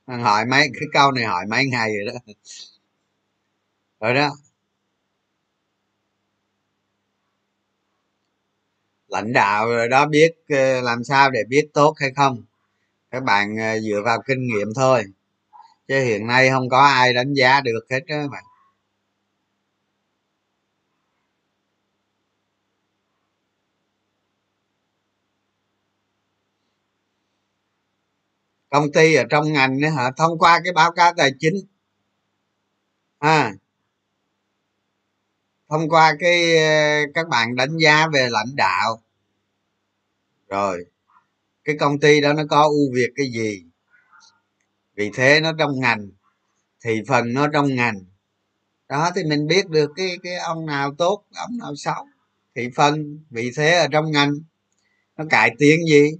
Hỏi mấy, cái câu này hỏi mấy ngày rồi đó. Rồi đó. Lãnh đạo rồi đó biết ờ, làm sao để biết tốt hay không? Các bạn ờ, dựa vào kinh nghiệm thôi. Chứ hiện nay không có ai đánh giá được hết các bạn. Công ty ở trong ngành nữa hả? Thông qua cái báo cáo tài chính. À. Thông qua cái, các bạn đánh giá về lãnh đạo. Rồi. Cái công ty đó nó có ưu việt cái gì? Vì thế nó trong ngành, thì phần nó trong ngành. Đó, thì mình biết được cái cái ông nào tốt, ông nào xấu. Thị phần vị thế ở trong ngành, nó cải tiến gì?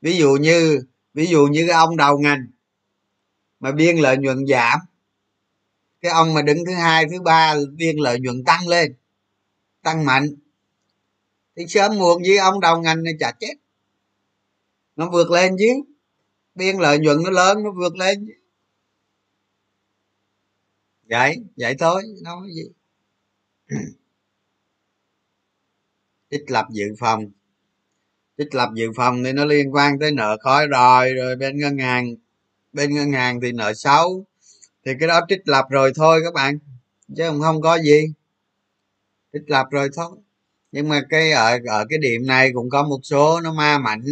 Ví dụ như ví dụ như cái ông đầu ngành mà biên lợi nhuận giảm, cái ông mà đứng thứ hai, thứ ba biên lợi nhuận tăng lên, tăng mạnh, thì sớm muộn gì ông đầu ngành này chả chết. Nó vượt lên chứ. Biên lợi nhuận nó lớn, nó vượt lên chứ. Vậy vậy thôi nói gì? Trích lập dự phòng trích lập dự phòng thì nó liên quan tới nợ khói rồi rồi bên ngân hàng. Bên ngân hàng thì nợ xấu. Thì cái đó trích lập rồi thôi các bạn, chứ không không có gì. Trích lập rồi thôi. Nhưng mà cái ở ở cái điểm này cũng có một số nó ma mạnh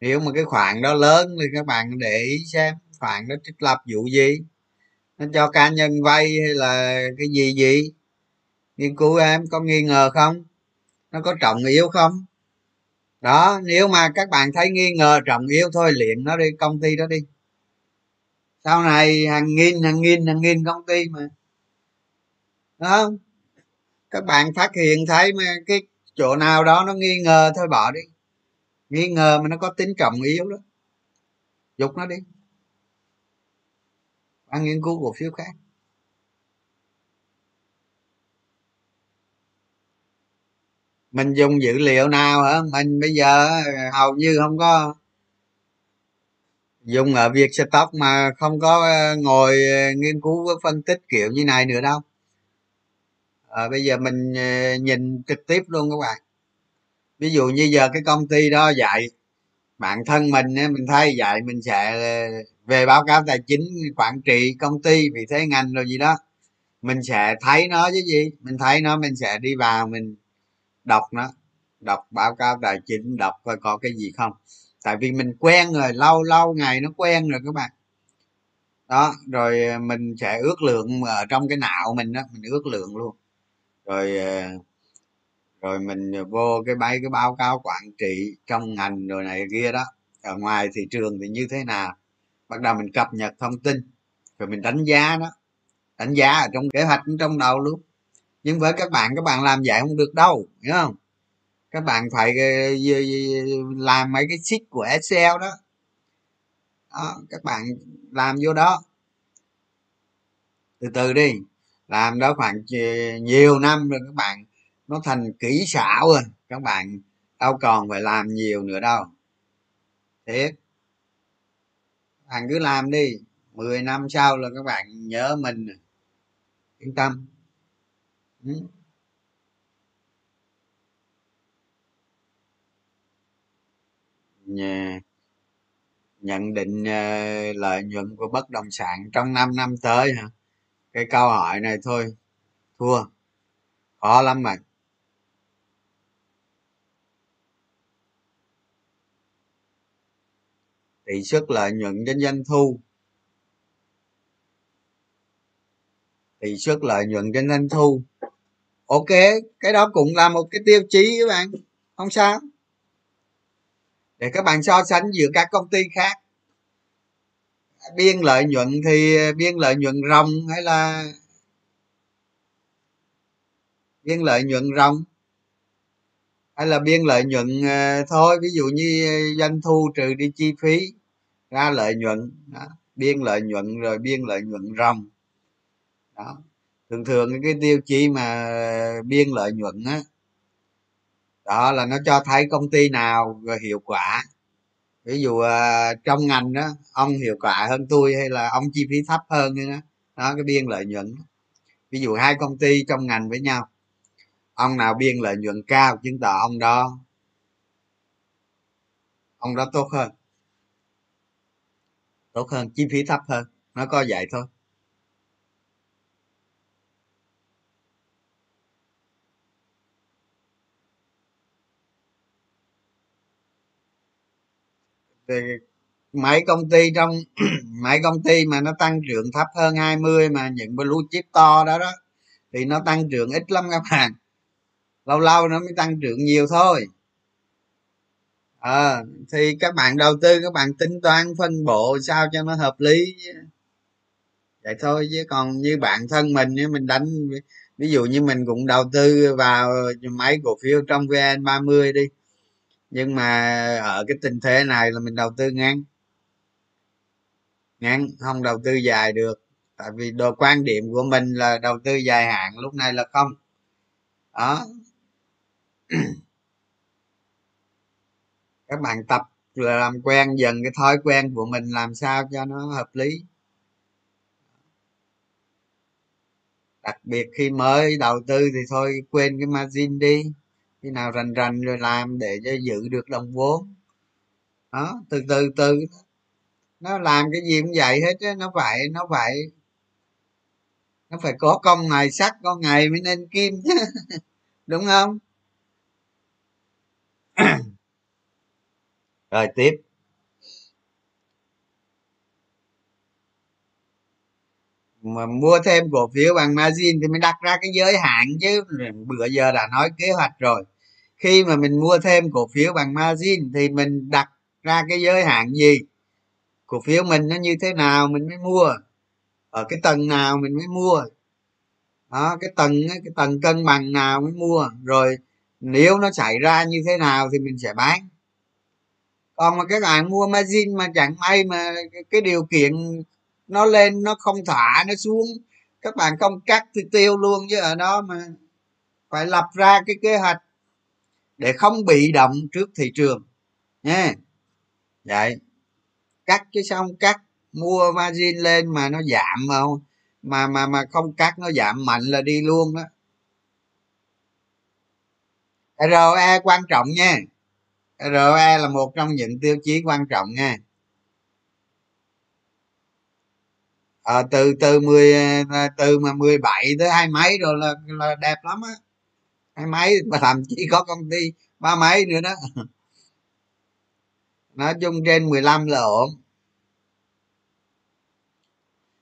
nếu mà cái khoản đó lớn thì các bạn để ý xem, khoản đó trích lập vụ gì. Nó cho cá nhân vay hay là cái gì gì. Nghiên cứu em có nghi ngờ không? Nó có trọng yếu không? Đó, nếu mà các bạn thấy nghi ngờ, trọng yếu thôi, liền nó đi, công ty đó đi. Sau này hàng nghìn hàng nghìn hàng nghìn công ty mà. Đó các bạn phát hiện thấy mà cái chỗ nào đó nó nghi ngờ thôi, bỏ đi. Nghi ngờ mà nó có tính trọng yếu đó. Dục nó đi. Bạn nghiên cứu cổ phiếu khác. Mình dùng dữ liệu nào hả? Mình bây giờ hầu như không có dùng ở việc stock mà không có ờ, ngồi ờ, nghiên cứu ờ, phân tích kiểu như này nữa đâu. À, bây giờ mình nhìn trực tiếp luôn các bạn. Ví dụ như giờ cái công ty đó dạy bản thân mình mình thấy vậy mình sẽ về báo cáo tài chính quản trị công ty vì thế ngành rồi gì đó. Mình sẽ thấy nó chứ gì? Mình thấy nó mình sẽ đi vào mình đọc nó, đọc báo cáo tài chính, đọc coi có cái gì không. Tại vì mình quen rồi, lâu lâu ngày nó quen rồi các bạn. Đó, rồi ờ, mình sẽ ước lượng ở trong cái não mình đó, mình ước lượng luôn. Rồi ờ, rồi mình vô cái bay cái báo cáo quản trị trong ngành rồi này kia đó. Ở ngoài thị trường thì như thế nào? Bắt đầu mình cập nhật thông tin, rồi mình đánh giá nó, đánh giá ở trong kế hoạch trong đầu luôn nhưng với các bạn các bạn làm vậy không được đâu hiểu không? Các bạn phải ờ, làm mấy cái sheet của excel đó, đó các bạn làm vô đó. Từ từ đi làm đó khoảng ờ, nhiều năm rồi các bạn nó thành kỹ xảo rồi các bạn đâu còn phải làm nhiều nữa đâu. Thiệt. Bạn cứ làm đi 10 năm sau là các bạn nhớ mình yên tâm ừ. nhận định ờ, lợi nhuận của bất động sản trong 5 năm tới hả? Cái câu hỏi này thôi. Thua. Khó lắm mà. Tỷ suất lợi nhuận trên doanh thu. Tỷ suất lợi nhuận trên doanh thu. Ok, cái đó cũng là một cái tiêu chí các bạn. Không sao. Để các bạn so sánh giữa các công ty khác. Biên lợi nhuận thì biên lợi nhuận ròng hay là biên lợi nhuận ròng? Hay là biên lợi nhuận à, thôi, ví dụ như à, doanh thu trừ đi chi phí, ra lợi nhuận, đó. biên lợi nhuận rồi biên lợi nhuận ròng đó. Thường thường cái tiêu chí mà biên lợi nhuận á đó là nó cho thấy công ty nào hiệu quả. Ví dụ à, trong ngành đó ông hiệu quả hơn tôi hay là ông chi phí thấp hơn đó, đó cái biên lợi nhuận. Ví dụ hai công ty trong ngành với nhau ông nào biên lợi nhuận cao chứng tỏ ông đó ông đó tốt hơn tốt hơn chi phí thấp hơn nó có vậy thôi. Mấy công ty trong mấy công ty mà nó tăng trưởng thấp hơn 20 mà những blue chip to đó đó thì nó tăng trưởng ít lắm các bạn. Lâu lâu nó mới tăng trưởng nhiều thôi. À, thì các bạn đầu tư các bạn tính toán phân bổ sao cho nó hợp lý vậy thôi chứ còn như bạn thân mình mình đánh ví dụ như mình cũng đầu tư vào mấy cổ phiếu trong vn 30 đi nhưng mà ở cái tình thế này là mình đầu tư ngắn. Ngắn, không đầu tư dài được. Tại vì đồ quan điểm của mình là đầu tư dài hạn lúc này là không. Đó. Các bạn tập là làm quen, dần cái thói quen của mình làm sao cho nó hợp lý. Đặc biệt khi mới đầu tư thì thôi, quên cái margin đi khi nào rành rành rồi làm để cho giữ được đồng vốn. Đó, từ từ từ. Nó làm cái gì cũng vậy hết á nó phải nó phải nó phải có công ngày sắt có ngày mới nên kim. Chứ đúng không? Rồi, tiếp. Mà mua thêm cổ phiếu bằng margin thì mới đặt ra cái giới hạn chứ. Bữa giờ đã nói kế hoạch rồi khi mà mình mua thêm cổ phiếu bằng margin thì mình đặt ra cái giới hạn gì? Cổ phiếu mình nó như thế nào mình mới mua? Ở cái tầng nào mình mới mua? Đó, cái tầng cái tầng cân bằng nào mới mua? Rồi nếu nó xảy ra như thế nào thì mình sẽ bán. Còn mà các bạn mua margin mà chẳng may mà cái điều kiện nó lên, nó không thả nó xuống, các bạn không cắt thì tiêu luôn chứ ở đó mà phải lập ra cái kế hoạch để không bị động trước thị trường. Nha. Vậy cắt chứ xong cắt? Mua margin lên mà nó giảm mà mà mà mà không cắt nó giảm mạnh là đi luôn đó. ROE quan trọng nha. ROE là một trong những tiêu chí quan trọng nha. À, từ từ mười ờ, từ mà mười bảy tới hai mấy rồi là là đẹp lắm á hai mấy mà thậm chí có công ty ba mấy nữa đó. Nói chung trên 15 là ổn.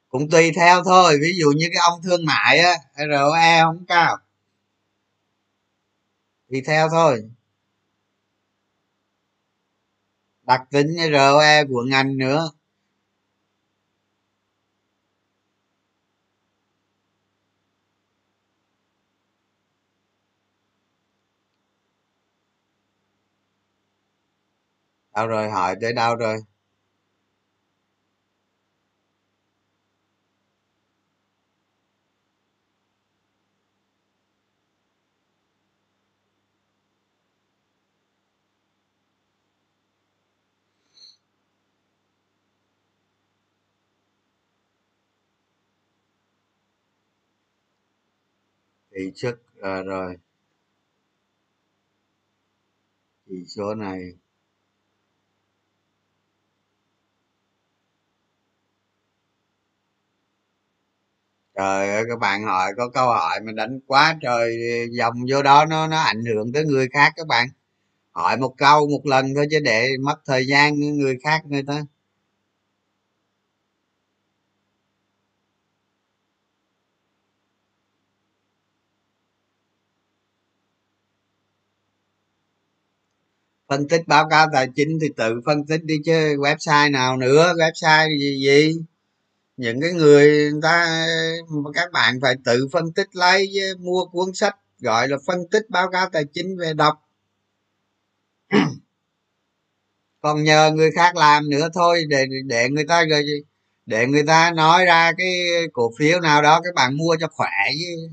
Cũng tùy theo thôi, ví dụ như cái ông thương mại á ROE không cao. Tùy theo thôi. Đặc tính ROE của ngành nữa. Đâu rồi hỏi tới đâu rồi. Thì trước à, rồi. Chỉ số này. Trời ơi, các bạn hỏi có câu hỏi mà đánh quá trời dòng vô đó, nó nó ảnh hưởng tới người khác các bạn. Hỏi một câu một lần thôi chứ để mất thời gian người khác người ta phân tích báo cáo tài chính thì tự phân tích đi chứ, website nào nữa? Website gì gì? Những cái người ta, các bạn phải tự phân tích lấy mua cuốn sách gọi là phân tích báo cáo tài chính về đọc. Còn nhờ người khác làm nữa thôi, để để người ta để người ta nói ra cái cổ phiếu nào đó, các bạn mua cho khỏe chứ.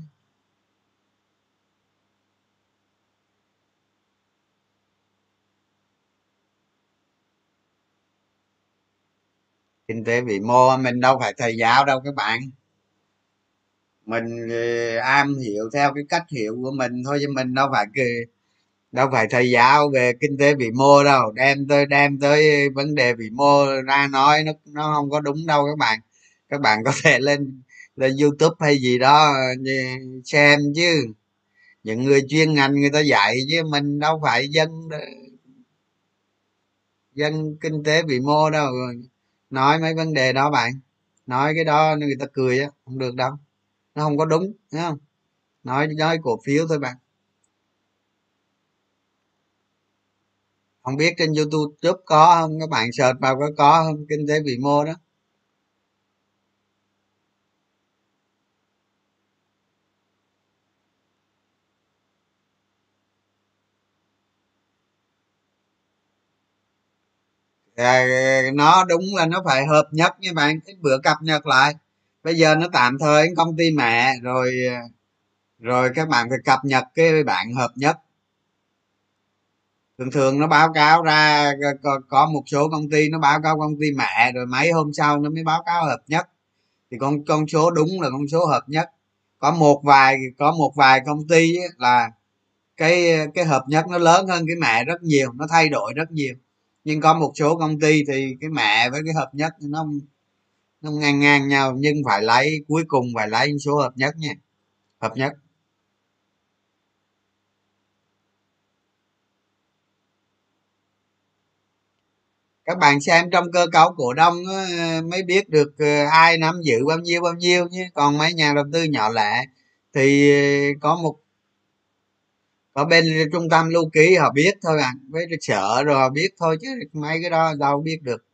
Kinh tế vĩ mô, mình đâu phải thầy giáo đâu các bạn. Mình ờ, am hiểu theo cái cách hiểu của mình thôi chứ mình đâu phải đâu phải thầy giáo về kinh tế vĩ mô đâu. Đem tới đem tới vấn đề vĩ mô ra nói, nó nó không có đúng đâu các bạn. Các bạn có thể lên lên youtube hay gì đó ờ, xem chứ. Những người chuyên ngành người ta dạy chứ mình đâu phải dân dân kinh tế vĩ mô đâu nói mấy vấn đề đó bạn. Nói cái đó người ta cười á, không được đâu. Nó không có đúng đúng không? Nói nói cổ phiếu thôi bạn. Không biết trên youtube có không? Các bạn search vào có có không? Kinh tế vĩ mô đó. À, nó đúng là nó phải hợp nhất nha bạn cái bữa cập nhật lại. Bây giờ nó tạm thời công ty mẹ rồi rồi các bạn phải cập nhật cái bạn hợp nhất. Thường thường nó báo cáo ra có, có một số công ty nó báo cáo công ty mẹ rồi mấy hôm sau nó mới báo cáo hợp nhất. Thì con con số đúng là con số hợp nhất. Có một vài có một vài công ty là cái cái hợp nhất nó lớn hơn cái mẹ rất nhiều nó thay đổi rất nhiều nhưng có một số công ty thì cái mẹ với cái hợp nhất nó nó ngang ngang nhau, nhưng phải lấy, cuối cùng phải lấy số hợp nhất nha. Hợp nhất. Các bạn xem trong cơ cấu cổ đông mới biết được ờ, ai nắm giữ bao nhiêu bao nhiêu chứ còn mấy nhà đầu tư nhỏ lẻ thì ờ, có một ở bên trung tâm lưu ký họ biết thôi à với sở rồi họ biết thôi chứ mấy cái đó đâu biết được.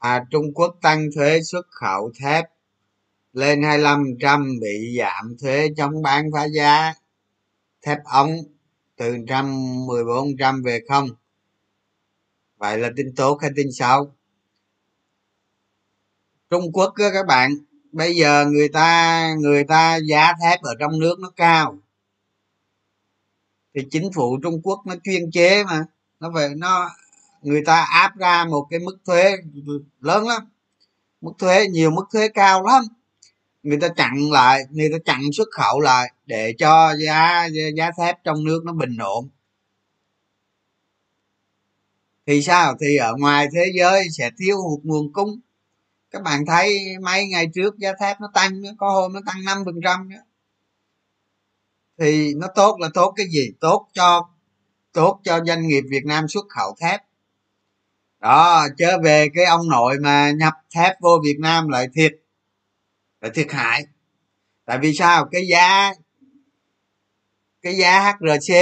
À, Trung Quốc tăng thuế xuất khẩu thép lên 25% bị giảm thuế chống bán phá giá. Thép ống từ 114% về không. Vậy là tin tốt hay tin xấu? Trung Quốc đó các bạn bây giờ người ta người ta giá thép ở trong nước nó cao. Thì chính phủ Trung Quốc nó chuyên chế mà nó về nó người ta áp ra một cái mức thuế lớn lắm. Mức thuế, nhiều mức thuế cao lắm. Người ta chặn lại, người ta chặn xuất khẩu lại để cho giá giá thép trong nước nó bình ổn. Thì sao? Thì ở ngoài thế giới sẽ thiếu hụt nguồn cung. Các bạn thấy mấy ngày trước giá thép nó tăng, có hôm nó tăng năm phần trăm thì nó tốt là tốt cái gì? Tốt cho tốt cho doanh nghiệp việt nam xuất khẩu thép đó chớ về cái ông nội mà nhập thép vô việt nam lại thiệt lại thiệt hại. Tại vì sao? Cái giá cái giá hrc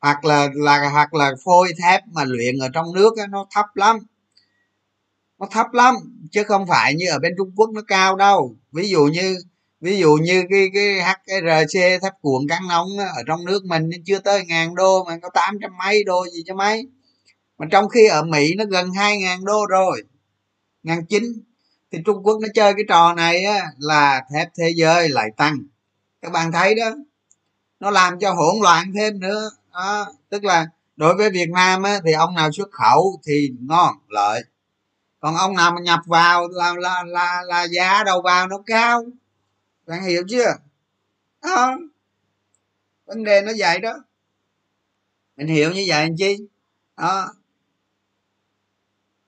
hoặc là là hoặc là phôi thép mà luyện ở trong nước á, nó thấp lắm. Nó thấp lắm chứ không phải như ở bên trung quốc nó cao đâu. Ví dụ như ví dụ như cái cái hrc thép cuộn cán nóng á, ở trong nước mình chưa tới ngàn đô mà có tám trăm mấy đô gì cho mấy mà trong khi ở mỹ nó gần hai ngàn đô rồi ngàn chín thì trung quốc nó chơi cái trò này á, là thép thế giới lại tăng. Các bạn thấy đó nó làm cho hỗn loạn thêm nữa. Đó. tức là đối với việt nam á, thì ông nào xuất khẩu thì ngon lợi. Còn ông nào mà nhập vào là là là, là giá đầu vào nó cao. Bạn hiểu chưa? Đó vấn đề nó vậy đó. Mình hiểu như vậy anh chi? Đó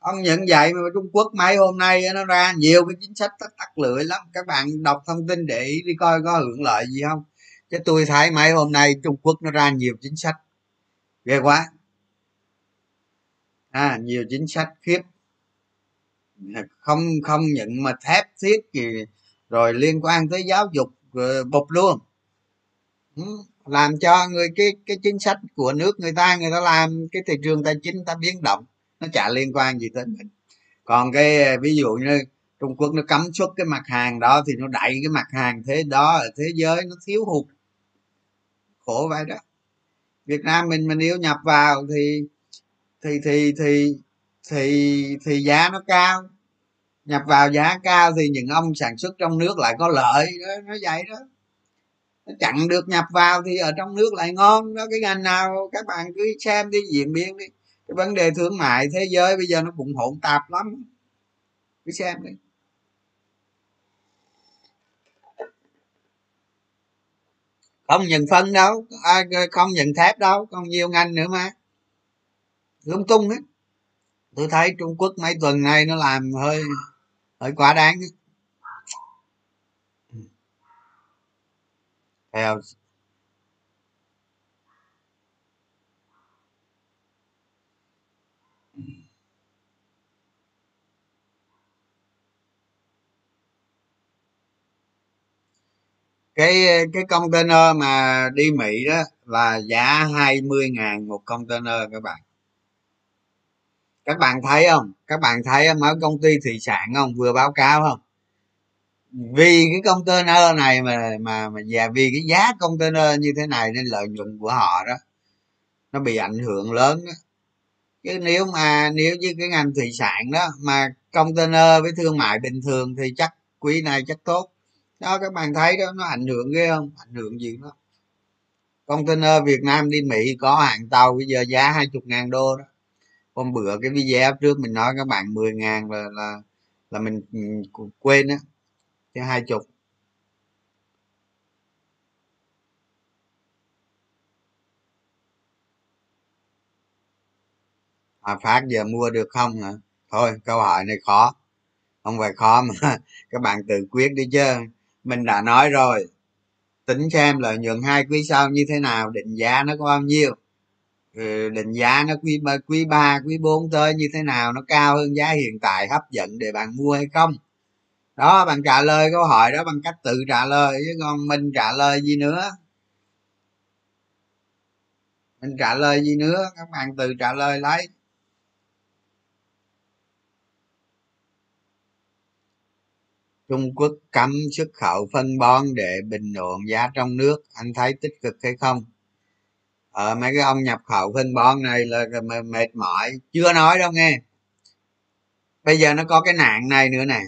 ông nhận vậy mà trung quốc mấy hôm nay nó ra nhiều cái chính sách tắt tắc lưỡi lắm. Các bạn đọc thông tin để ý đi coi có hưởng lợi gì không. Chứ tôi thấy mấy hôm nay trung quốc nó ra nhiều chính sách. Ghê quá. À nhiều chính sách khiếp. Không không nhận mà thép thiết gì, rồi liên quan tới giáo dục ờ, bục luôn. Ừ, làm cho người, cái cái chính sách của nước người ta người ta làm cái thị trường tài chính ta biến động nó chả liên quan gì tới mình. Còn cái ờ, ví dụ như trung quốc nó cấm xuất cái mặt hàng đó thì nó đẩy cái mặt hàng thế đó ở thế giới nó thiếu hụt. Khổ vậy đó. Việt nam mình mình yêu nhập vào thì thì thì thì thì thì giá nó cao. Nhập vào giá cao thì những ông sản xuất trong nước lại có lợi. Đó, nó vậy đó. Nó chặn được nhập vào thì ở trong nước lại ngon. Đó cái ngành nào các bạn cứ xem đi diễn biến đi cái vấn đề thương mại thế giới bây giờ nó cũng hỗn tạp lắm. Cứ xem đi. Không nhận phân đâu à, không nhận thép đâu còn nhiều ngành nữa mà. Lung tung hết tôi thấy trung quốc mấy tuần nay nó làm hơi hơi quá đáng. Ấy. theo cái cái container mà đi mỹ đó là giá 20 ngàn một container các bạn. Các bạn thấy không? Các bạn thấy không ở công ty thủy sản không? Vừa báo cáo không? Vì cái container này mà mà mà, và vì cái giá container như thế này nên lợi nhuận của họ đó, nó bị ảnh hưởng lớn đó. chứ nếu mà, nếu như cái ngành thủy sản đó mà container với thương mại bình thường thì chắc quý này chắc tốt đó, các bạn thấy đó, nó ảnh hưởng ghê không ảnh hưởng gì đó container việt nam đi mỹ có hàng tàu bây giờ giá hai chục ngàn đô đó hôm bữa cái video trước mình nói các bạn 10 ngàn là là là mình quên á, chứ hai chục Hòa Phát giờ mua được không hả? Thôi, câu hỏi này khó. Không phải khó mà các bạn tự quyết đi chứ. Mình đã nói rồi. Tính xem lợi nhuận hai quý sau như thế nào, định giá nó có bao nhiêu. Ừ, định giá nó quý ba quý ba quý bốn tới như thế nào nó cao hơn giá hiện tại hấp dẫn để bạn mua hay không đó bạn trả lời câu hỏi đó bằng cách tự trả lời chứ còn mình trả lời gì nữa mình trả lời gì nữa các bạn tự trả lời lấy trung quốc cấm xuất khẩu phân bón để bình ổn giá trong nước. Anh thấy tích cực hay không? Ờ mấy cái ông nhập khẩu phân bón này là mệt mỏi. Chưa nói đâu nghe. Bây giờ nó có cái nạn này nữa nè.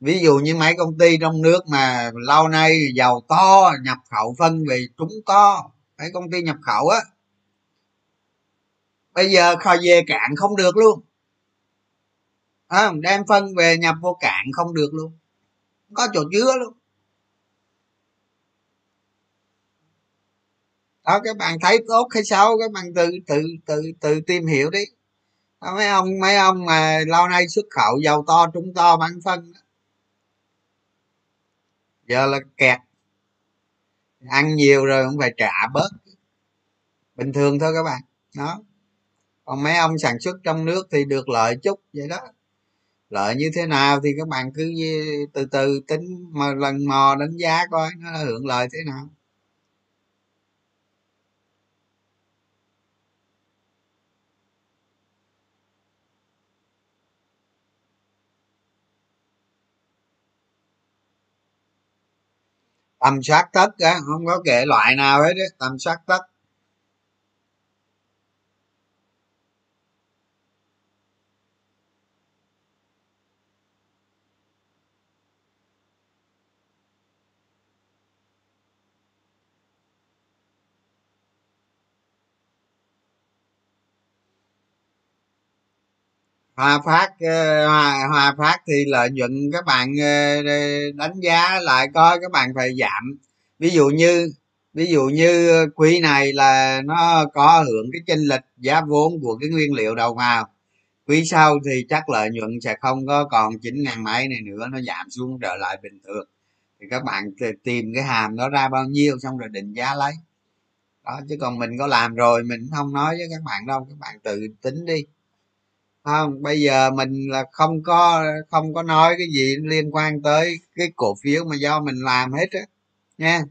Ví dụ như mấy công ty trong nước mà lâu nay giàu to nhập khẩu phân về trúng to. Mấy công ty nhập khẩu á. Bây giờ kho về cạn không được luôn. À, đem phân về nhập vô cạn không được luôn có chỗ chứa luôn đó các bạn thấy tốt hay xấu các bạn tự tự tự tự tìm hiểu đi. Đó, mấy ông mấy ông mà lâu nay xuất khẩu giàu to trúng to bán phân giờ là kẹt. Ăn nhiều rồi cũng phải trả bớt. Bình thường thôi các bạn. Đó. Còn mấy ông sản xuất trong nước thì được lợi chút vậy đó lợi như thế nào thì các bạn cứ từ từ tính mà lần mò đánh giá coi nó hưởng lợi thế nào. Tầm soát tất á, không có kệ loại nào hết á, tầm soát tất. Hòa phát ờ, hòa, hòa phát thì lợi nhuận các bạn ờ, đánh giá lại coi các bạn phải giảm. Ví dụ như ví dụ như quý này là nó có hưởng cái chênh lệch giá vốn của cái nguyên liệu đầu vào. Quý sau thì chắc lợi nhuận sẽ không có còn chín ngàn mấy này nữa nó giảm xuống trở lại bình thường. Thì các bạn tìm cái hàm đó ra bao nhiêu xong rồi định giá lấy. Đó chứ còn mình có làm rồi mình không nói với các bạn đâu các bạn tự tính đi không bây giờ mình là không có không có nói cái gì liên quan tới cái cổ phiếu mà do mình làm hết á nha.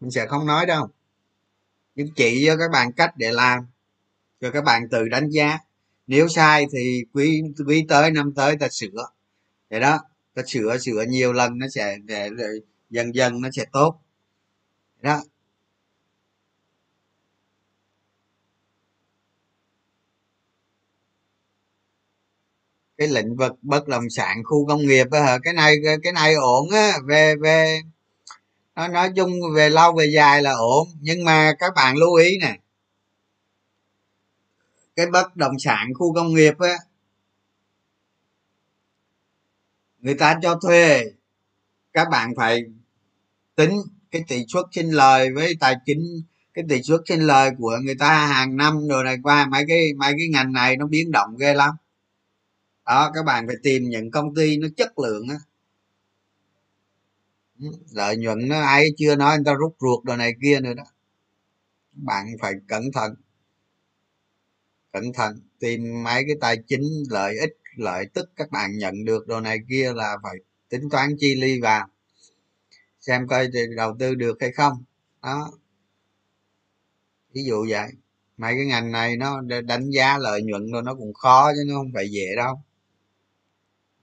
Mình sẽ không nói đâu. Nhưng chỉ cho các bạn cách để làm cho các bạn tự đánh giá. Nếu sai thì quý quý tới năm tới ta sửa. Vậy đó ta sửa sửa nhiều lần nó sẽ để, để dần dần nó sẽ tốt. Đó. Cái lĩnh vực bất động sản, khu công nghiệp á cái này cái này ổn á, về về, nó, nói chung về lâu về dài là ổn. Nhưng mà các bạn lưu ý nè, cái bất động sản, khu công nghiệp á, người ta cho thuê, các bạn phải tính cái tỷ suất sinh lời với tài chính, cái tỷ suất sinh lời của người ta hàng năm rồi này qua. Mấy cái mấy cái ngành này nó biến động ghê lắm đó, các bạn phải tìm những công ty nó chất lượng á. Ừ, lợi nhuận nó ai chưa nói người ta rút ruột đồ này kia nữa đó. Bạn phải cẩn thận. Cẩn thận, tìm mấy cái tài chính lợi ích, lợi tức các bạn nhận được đồ này kia là phải tính toán chi ly vào. Xem coi thì đầu tư được hay không. Đó. Ví dụ vậy. Mấy cái ngành này nó đánh giá lợi nhuận rồi nó cũng khó chứ nó không phải dễ đâu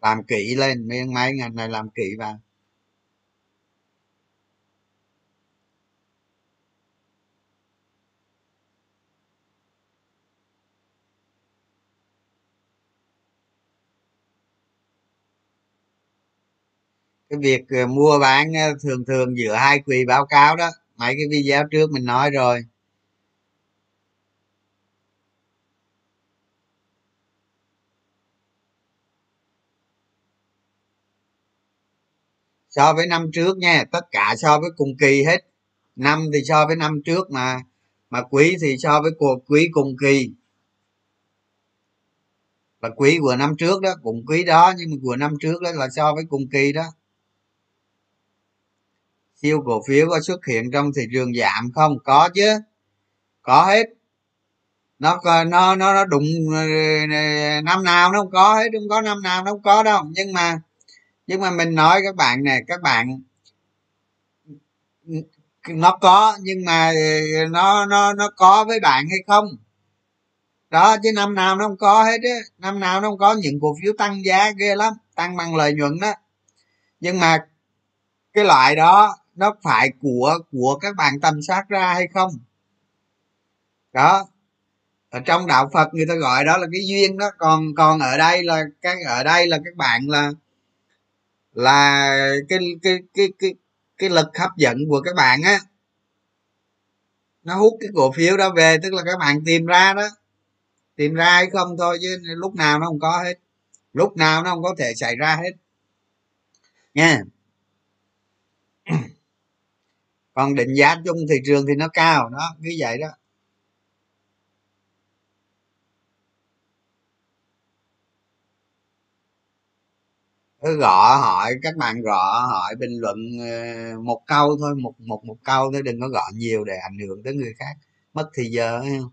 làm kỹ lên, mấy mấy ngành này làm kỹ vào. Cái việc ờ, mua bán ờ, thường thường giữa hai quỹ báo cáo đó, mấy cái video trước mình nói rồi. So với năm trước nha, tất cả so với cùng kỳ hết. Năm thì so với năm trước mà mà quý thì so với cuộc quý cùng kỳ. Là quý của năm trước đó cùng quý đó, nhưng mà của năm trước đó là so với cùng kỳ đó. Siêu cổ phiếu có xuất hiện trong thị trường giảm không? Có chứ. Có hết. Nó nó nó nó đụng ờ, năm nào nó không có hết, không có năm nào nó không có đâu. Nhưng mà nhưng mà mình nói các bạn nè, các bạn, nó có nhưng mà nó nó nó có với bạn hay không? Đó, chứ năm nào nó không có hết á. Năm nào nó không có, những cổ phiếu tăng giá ghê lắm, tăng bằng lợi nhuận đó. Nhưng mà cái loại đó, nó phải của của các bạn tầm soát ra hay không? Đó. Ở trong đạo phật người ta gọi đó là cái duyên đó. Còn còn ở đây là, cái, ở đây là các bạn là là cái cái cái cái cái lực hấp dẫn của các bạn á. Nó hút cái cổ phiếu đó về, tức là các bạn tìm ra đó. Tìm ra hay không thôi, chứ lúc nào nó không có hết. Lúc nào nó không có thể xảy ra hết. Nha. Còn định giá chung thị trường thì nó cao đó như vậy đó. Cứ gõ hỏi, các bạn gõ hỏi, bình luận ờ, một câu thôi, một một một câu thôi, đừng có gõ nhiều để ảnh hưởng tới người khác. Mất thì giờ không?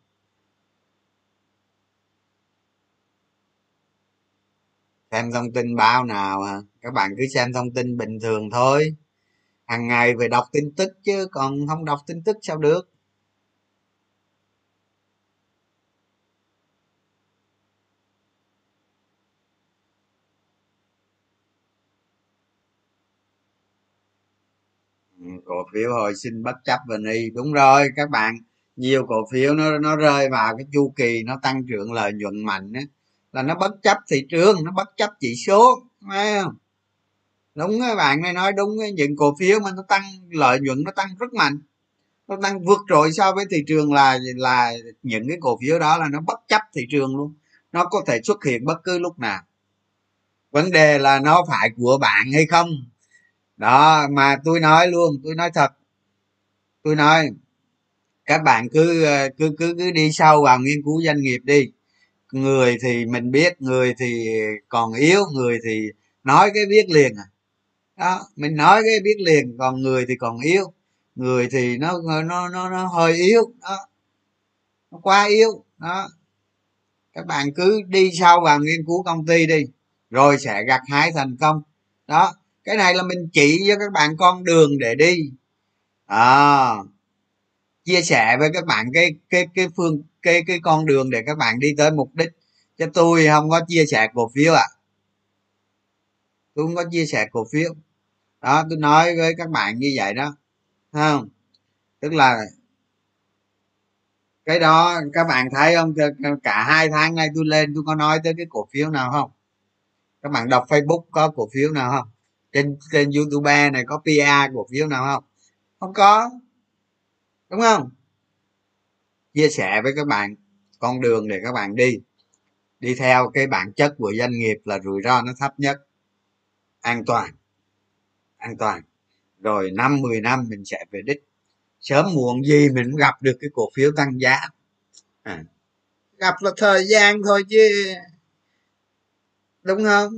Xem thông tin báo nào à các bạn cứ xem thông tin bình thường thôi. Hàng ngày phải đọc tin tức chứ, còn không đọc tin tức sao được ừ, cổ phiếu hồi sinh bất chấp và ni. Đúng rồi, các bạn. Nhiều cổ phiếu nó nó rơi vào cái chu kỳ nó tăng trưởng lợi nhuận mạnh á. Là nó bất chấp thị trường, nó bất chấp chỉ số, phải không? Đúng các bạn này nói đúng những cổ phiếu mà nó tăng, lợi nhuận nó tăng rất mạnh. Nó tăng vượt trội so với thị trường là là những cái cổ phiếu đó là nó bất chấp thị trường luôn. Nó có thể xuất hiện bất cứ lúc nào. Vấn đề là nó phải của bạn hay không? Đó, mà tôi nói luôn, tôi nói thật. Tôi nói, các bạn cứ ờ, cứ cứ cứ đi sâu vào nghiên cứu doanh nghiệp đi. Người thì mình biết, người thì còn yếu, người thì nói cái biết liền à. Đó, mình nói cái biết liền, còn người thì còn yếu. Người thì nó nó nó nó hơi yếu, đó. Nó quá yếu, đó. Các bạn cứ đi sâu vào nghiên cứu công ty đi, rồi sẽ gặt hái thành công, đó cái này là mình chỉ cho các bạn con đường để đi. À, chia sẻ với các bạn cái cái cái phương cái cái con đường để các bạn đi tới mục đích. Cho tôi không có chia sẻ cổ phiếu à tôi không có chia sẻ cổ phiếu. Đó tôi nói với các bạn như vậy đó. Không? Tức là cái đó các bạn thấy không? Cả hai tháng nay tôi lên tôi có nói tới cái cổ phiếu nào không? Các bạn đọc facebook có cổ phiếu nào không? Trên trên youtube này có pa cổ phiếu nào không? Không có. Đúng không? Chia sẻ với các bạn con đường để các bạn đi. Đi theo cái bản chất của doanh nghiệp là rủi ro nó thấp nhất. An toàn. An toàn. Rồi năm 10 năm mình sẽ về đích. Sớm muộn gì mình cũng gặp được cái cổ phiếu tăng giá. À, gặp là thời gian thôi chứ. Đúng không?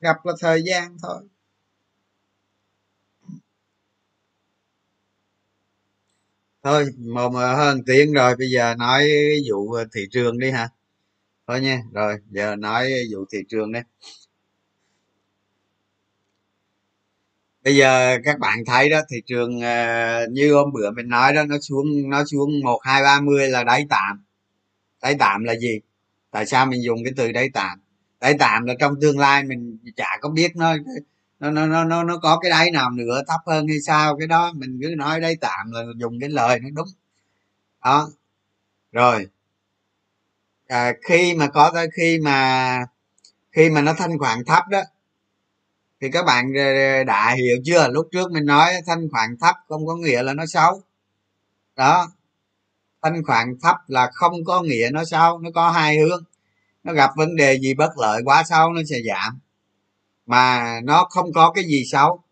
Gặp là thời gian thôi. Thôi, một hơn tiếng rồi, bây giờ nói vụ thị trường đi hả? Thôi nha, rồi, giờ nói vụ thị trường đi. Bây giờ các bạn thấy đó, thị trường ờ, như hôm bữa mình nói đó, nó xuống nó xuống một, hai, ba mươi là đáy tạm. Đáy tạm là gì? Tại sao mình dùng cái từ đáy tạm? Đáy tạm là trong tương lai mình chả có biết nó nó nó nó nó, nó có cái đáy nào nữa thấp hơn hay sao? Cái đó mình cứ nói đây tạm là dùng cái lời nó đúng. Đó. Rồi. À, khi mà có tới khi mà khi mà nó thanh khoản thấp đó thì các bạn đã hiểu chưa? Lúc trước mình nói thanh khoản thấp không có nghĩa là nó xấu. Đó. Thanh khoản thấp là không có nghĩa nó xấu nó có hai hướng. Nó gặp vấn đề gì bất lợi quá xấu nó sẽ giảm mà nó không có cái gì xấu,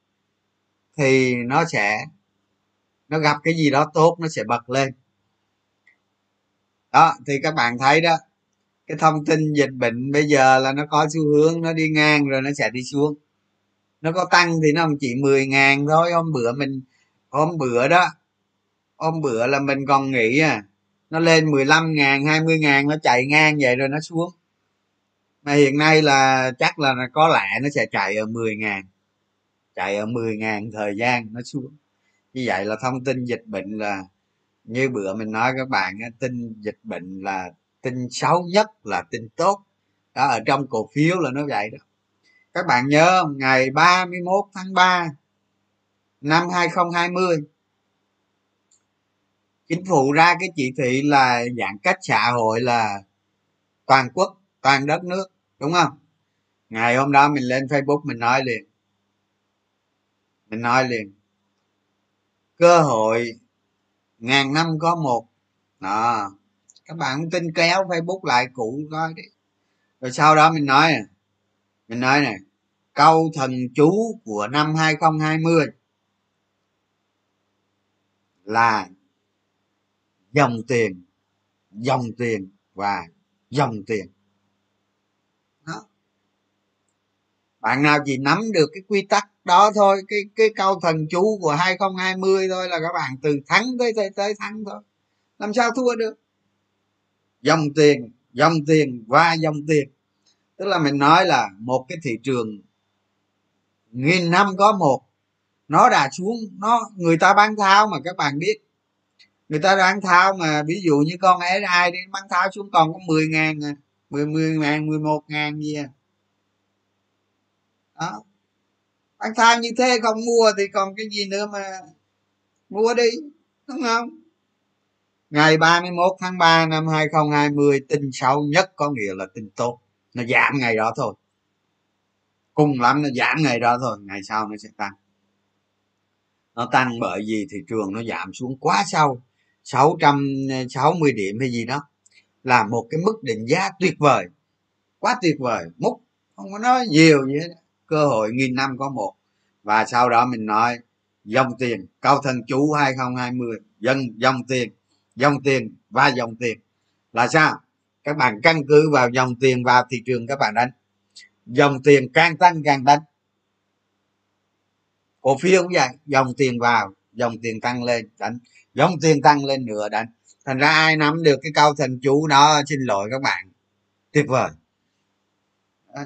thì nó sẽ, nó gặp cái gì đó tốt, nó sẽ bật lên. Đó, thì các bạn thấy đó, cái thông tin dịch bệnh bây giờ là nó có xu hướng nó đi ngang rồi nó sẽ đi xuống. Nó có tăng thì nó không chỉ 10 ngàn thôi. Hôm bữa mình, hôm bữa đó, hôm bữa là mình còn nghĩ à nó lên 15 ngàn 20 ngàn, nó chạy ngang vậy rồi nó xuống mà hiện nay là chắc là có lẽ nó sẽ chạy ở 10 ngàn, chạy ở 10 ngàn thời gian nó xuống. Như vậy là thông tin dịch bệnh là, như bữa mình nói các bạn tin dịch bệnh là tin xấu nhất là tin tốt. Đó, ở trong cổ phiếu là nó vậy đó. Các bạn nhớ ngày 31 tháng 3 năm 2020 chính phủ ra cái chỉ thị là giãn cách xã hội là toàn quốc toàn đất nước, đúng không? Ngày hôm đó mình lên facebook mình nói liền. Mình nói liền. Cơ hội, ngàn năm có một. Đó. Các bạn không tin kéo facebook lại cũ coi đi. Rồi sau đó mình nói mình nói này câu thần chú của năm 2020 là dòng tiền dòng tiền và dòng tiền đó bạn nào chỉ nắm được cái quy tắc đó thôi cái cái câu thần chú của 2020 thôi là các bạn từ thắng tới tới, tới thắng thôi. Làm sao thua được? Dòng tiền dòng tiền và dòng tiền. Tức là mình nói là một cái thị trường nghìn năm có một nó đã xuống nó người ta bán tháo mà các bạn biết. Người ta bán tháo mà ví dụ như con ai đi bán tháo xuống còn có 10 ngàn à, 10 10 ngàn 11 ngàn gì à đó. Bán tham như thế không mua thì còn cái gì nữa mà mua đi, đúng không? Ngày 31 tháng 3 năm 2020 tin xấu nhất có nghĩa là tin tốt. Nó giảm ngày đó thôi. Cùng lắm nó giảm ngày đó thôi, ngày sau nó sẽ tăng. Nó tăng bởi vì thị trường nó giảm xuống quá sâu. 660 điểm hay gì đó là một cái mức định giá tuyệt vời. Quá tuyệt vời. Múc, không có nói nhiều gì hết cơ hội nghìn năm có một. Và sau đó mình nói, dòng tiền, cao thần chú 2020 dân, dòng tiền dòng tiền và dòng tiền. Là sao? Các bạn căn cứ vào dòng tiền vào thị trường các bạn đánh. Dòng tiền càng tăng càng đánh. Cổ phiếu cũng vậy, dòng tiền vào, dòng tiền tăng lên, đánh. Dòng tiền tăng lên nữa, đánh. Thành ra ai nắm được cái câu thần chú đó, xin lỗi các bạn. Tuyệt vời.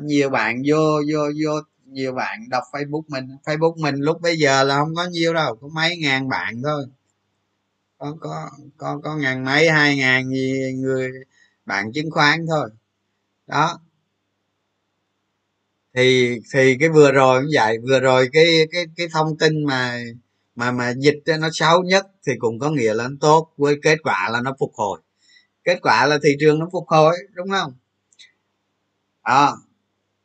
Nhiều bạn vô vô vô nhiều bạn đọc facebook mình. Facebook mình lúc bây giờ là không có nhiêu đâu, có mấy ngàn bạn thôi. Có có có có ngàn mấy, hai ngàn gì người bạn chứng khoán thôi. Đó. Thì thì cái vừa rồi cũng vậy, vừa rồi cái cái cái thông tin mà mà mà dịch nó xấu nhất thì cũng có nghĩa là nó tốt, với kết quả là nó phục hồi. Kết quả là thị trường nó phục hồi, đúng không? Đó.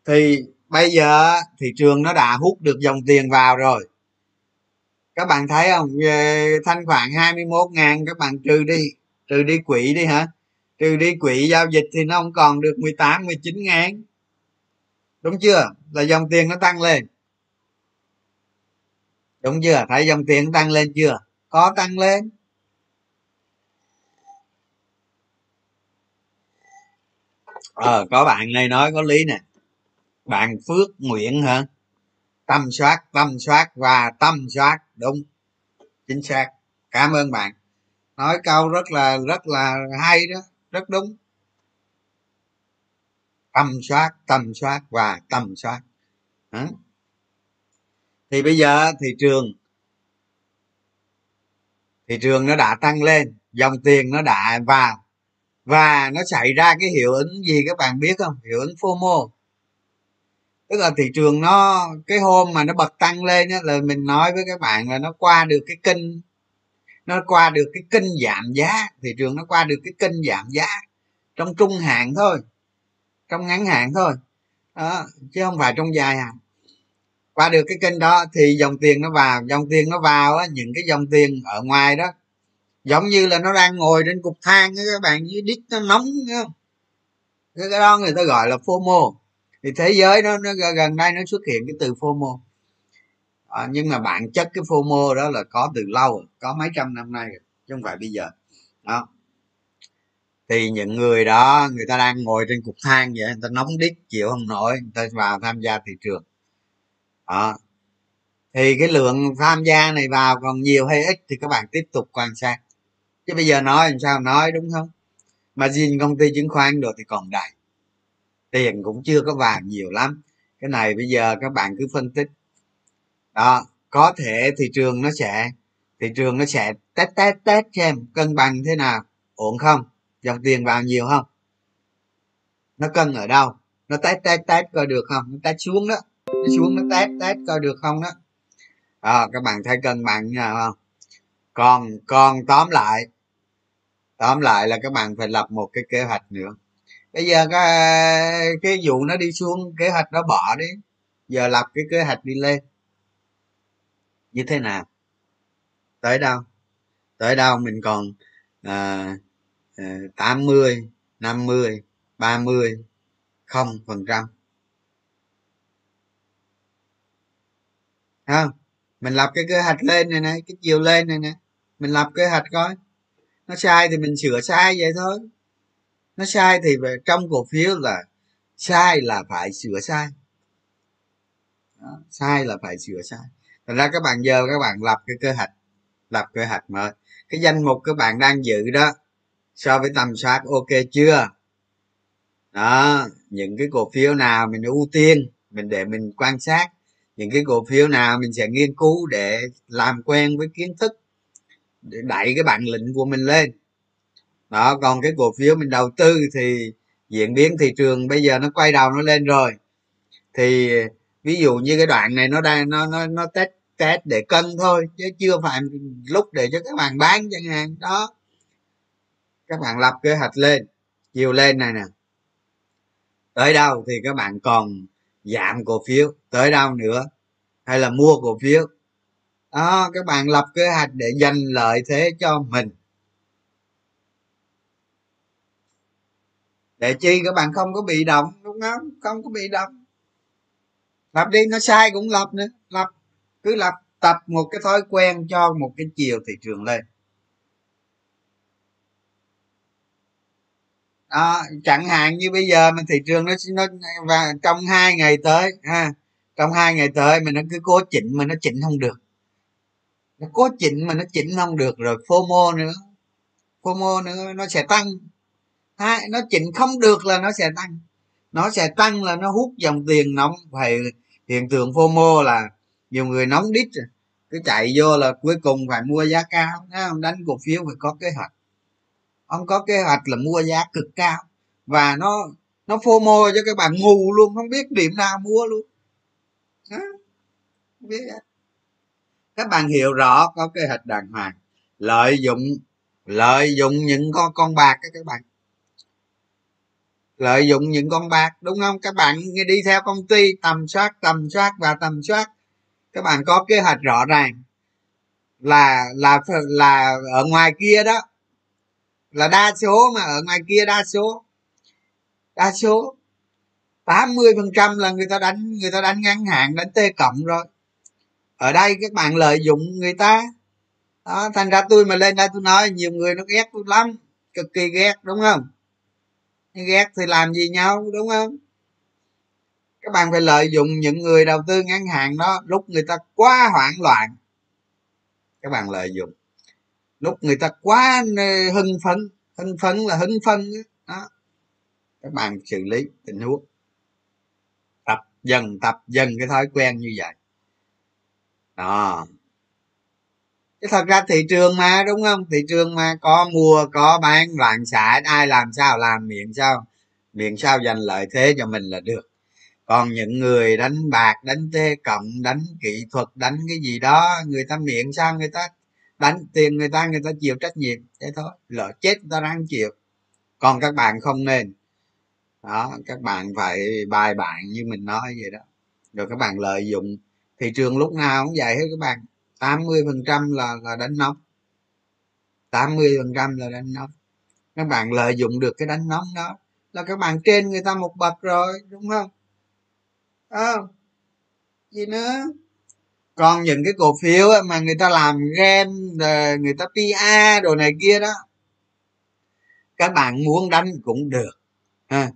Thì bây giờ thị trường nó đã hút được dòng tiền vào rồi. Các bạn thấy không? Thanh khoản 21 ngàn, các bạn trừ đi trừ đi quỹ đi hả? Trừ đi quỹ giao dịch thì nó không còn được 18 19 ngàn. Đúng chưa? Là dòng tiền nó tăng lên. Đúng chưa? Thấy dòng tiền tăng lên chưa? Có tăng lên. Ờ có bạn này nói có lý nè bạn phước nguyện hả? Tâm soát tâm soát và tâm soát, đúng. Chính xác. Cảm ơn bạn. Nói câu rất là rất là hay đó. Rất đúng. Tâm soát tâm soát và tâm soát. Hả? thì bây giờ thị trường thị trường nó đã tăng lên, dòng tiền nó đã vào. Và nó xảy ra cái hiệu ứng gì các bạn biết không? Hiệu ứng fomo tức là thị trường nó cái hôm mà nó bật tăng lên á là mình nói với các bạn là nó qua được cái kênh nó qua được cái kênh giảm giá thị trường nó qua được cái kênh giảm giá trong trung hạn thôi trong ngắn hạn thôi. Đó, chứ không phải trong dài hạn. Qua được cái kênh đó thì dòng tiền nó vào dòng tiền nó vào á những cái dòng tiền ở ngoài đó giống như là nó đang ngồi trên cục than các bạn dưới đít nó nóng không? Cái đó người ta gọi là fomo thì thế giới nó, nó gần đây nó xuất hiện cái từ fomo. À, nhưng mà bản chất cái fomo đó là có từ lâu có mấy trăm năm nay rồi chứ không phải bây giờ. Đó. Thì những người đó người ta đang ngồi trên cục than vậy người ta nóng đít chịu không nổi người ta vào tham gia thị trường. Đó. Thì cái lượng tham gia này vào còn nhiều hay ít thì các bạn tiếp tục quan sát. Chứ bây giờ nói làm sao nói đúng không? Mà riêng công ty chứng khoán được thì còn đầy tiền cũng chưa có vàng nhiều lắm. Cái này bây giờ các bạn cứ phân tích. Đó có thể thị trường nó sẽ thị trường nó sẽ test test test xem cân bằng thế nào. Ổn không? Dòng tiền vào nhiều không? Nó cân ở đâu? Nó test test test coi được không? Nó test xuống đó. Nó xuống nó test test coi được không đó. À, các bạn thấy cân bằng như nào không? Còn còn tóm lại tóm lại là các bạn phải lập một cái kế hoạch nữa bây giờ cái cái vụ nó đi xuống kế hoạch nó bỏ đi. Giờ lập cái kế hoạch đi lên. Như thế nào? Tới đâu? Tới đâu mình còn à, 80 50 30 không phần trăm. Không? Mình lập cái kế hoạch lên này này cái chiều lên này nè. Mình lập kế hoạch coi. Nó sai thì mình sửa sai vậy thôi nó sai thì về trong cổ phiếu là sai là phải sửa sai. Đó, sai là phải sửa sai. Thành ra các bạn giờ các bạn lập cái kế hoạch lập kế hoạch mới cái danh mục các bạn đang giữ đó so với tầm soát ok chưa? Đó những cái cổ phiếu nào mình ưu tiên mình để mình quan sát. Những cái cổ phiếu nào mình sẽ nghiên cứu để làm quen với kiến thức để đẩy cái bản lĩnh của mình lên đó, còn cái cổ phiếu mình đầu tư thì diễn biến thị trường bây giờ nó quay đầu nó lên rồi. Thì, ví dụ như cái đoạn này nó đang, nó nó nó test test để cân thôi, chứ chưa phải lúc để cho các bạn bán chẳng hạn. Đó. Các bạn lập kế hoạch lên, chiều lên này nè. Tới đâu thì các bạn còn giảm cổ phiếu, tới đâu nữa? Hay là mua cổ phiếu? Đó, các bạn lập kế hoạch để giành lợi thế cho mình. Để chi? Các bạn không có bị động đúng không? Không có bị động. Lập đi nó sai cũng lập nữa. Lập cứ lập tập một cái thói quen cho một cái chiều thị trường lên. À, chẳng hạn như bây giờ mình thị trường nó nó và trong hai ngày tới ha trong hai ngày tới mình nó cứ cố chỉnh mà nó chỉnh không được. Nó cố chỉnh mà nó chỉnh không được rồi fomo nữa. Fomo nữa nó sẽ tăng hai nó chỉnh không được là nó sẽ tăng. Nó sẽ tăng là nó hút dòng tiền nóng. Phải, hiện tượng fomo là nhiều người nóng đít rồi. Cứ chạy vô là cuối cùng phải mua giá cao. Không? Đánh cổ phiếu phải có kế hoạch. Ông có kế hoạch là mua giá cực cao. Và nó nó fomo cho các bạn ngu luôn. Không biết điểm nào mua luôn. Đó. biết các bạn hiểu rõ có kế hoạch đàng hoàng. Lợi dụng lợi dụng những con con bạc các bạn lợi dụng những con bạc, đúng không? Các bạn đi theo công ty, tầm soát tầm soát và tầm soát. Các bạn có kế hoạch rõ ràng là là là ở ngoài kia đó. Là đa số mà, ở ngoài kia đa số. Đa số. 80 phần trăm là người ta đánh, người ta đánh ngắn hạn, đánh tê cộng rồi. Ở đây các bạn lợi dụng người ta. Đó, thành ra tôi mà lên đây tôi nói, nhiều người nó ghét tôi lắm, cực kỳ ghét, đúng không? Ghét thì làm gì nhau, đúng không? Các bạn phải lợi dụng những người đầu tư ngắn hạn đó, lúc người ta quá hoảng loạn. Các bạn lợi dụng. Lúc người ta quá ờ, hưng phấn hưng phấn là hưng phấn đó. Các bạn xử lý tình huống. Tập dần tập dần cái thói quen như vậy. Đó chứ thật ra thị trường mà, đúng không? Thị trường mà, có mua, có bán, loạn xạ, ai làm sao làm, miệng sao miệng sao giành lợi thế cho mình là được. Còn những người đánh bạc, đánh tê cộng, đánh kỹ thuật, đánh cái gì đó, người ta miệng sao người ta đánh tiền người ta người ta chịu trách nhiệm, thế thôi. Lỡ chết người ta đang chịu. Còn các bạn không nên. Đó, các bạn phải bài bản như mình nói vậy đó. Rồi các bạn lợi dụng. Thị trường lúc nào cũng vậy hết các bạn. 80 phần trăm là là đánh nóng. 80 phần trăm là đánh nóng. Các bạn lợi dụng được cái đánh nóng đó là các bạn trên người ta một bậc rồi đúng không? À, gì nữa? Còn những cái cổ phiếu mà người ta làm game người ta pa đồ này kia đó các bạn muốn đánh cũng được à,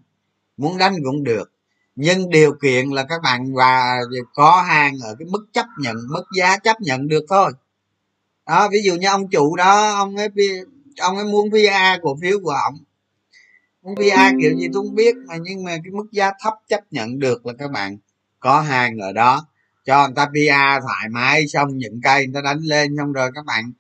muốn đánh cũng được nhưng điều kiện là các bạn và có hàng ở cái mức chấp nhận, mức giá chấp nhận được thôi. Đó, ví dụ như ông chủ đó, ông ấy ông ấy muốn va cổ phiếu của ông. Muốn va kiểu gì tôi không biết, mà nhưng mà cái mức giá thấp chấp nhận được là các bạn có hàng ở đó, cho người ta va thoải mái xong những cây người ta đánh lên xong rồi các bạn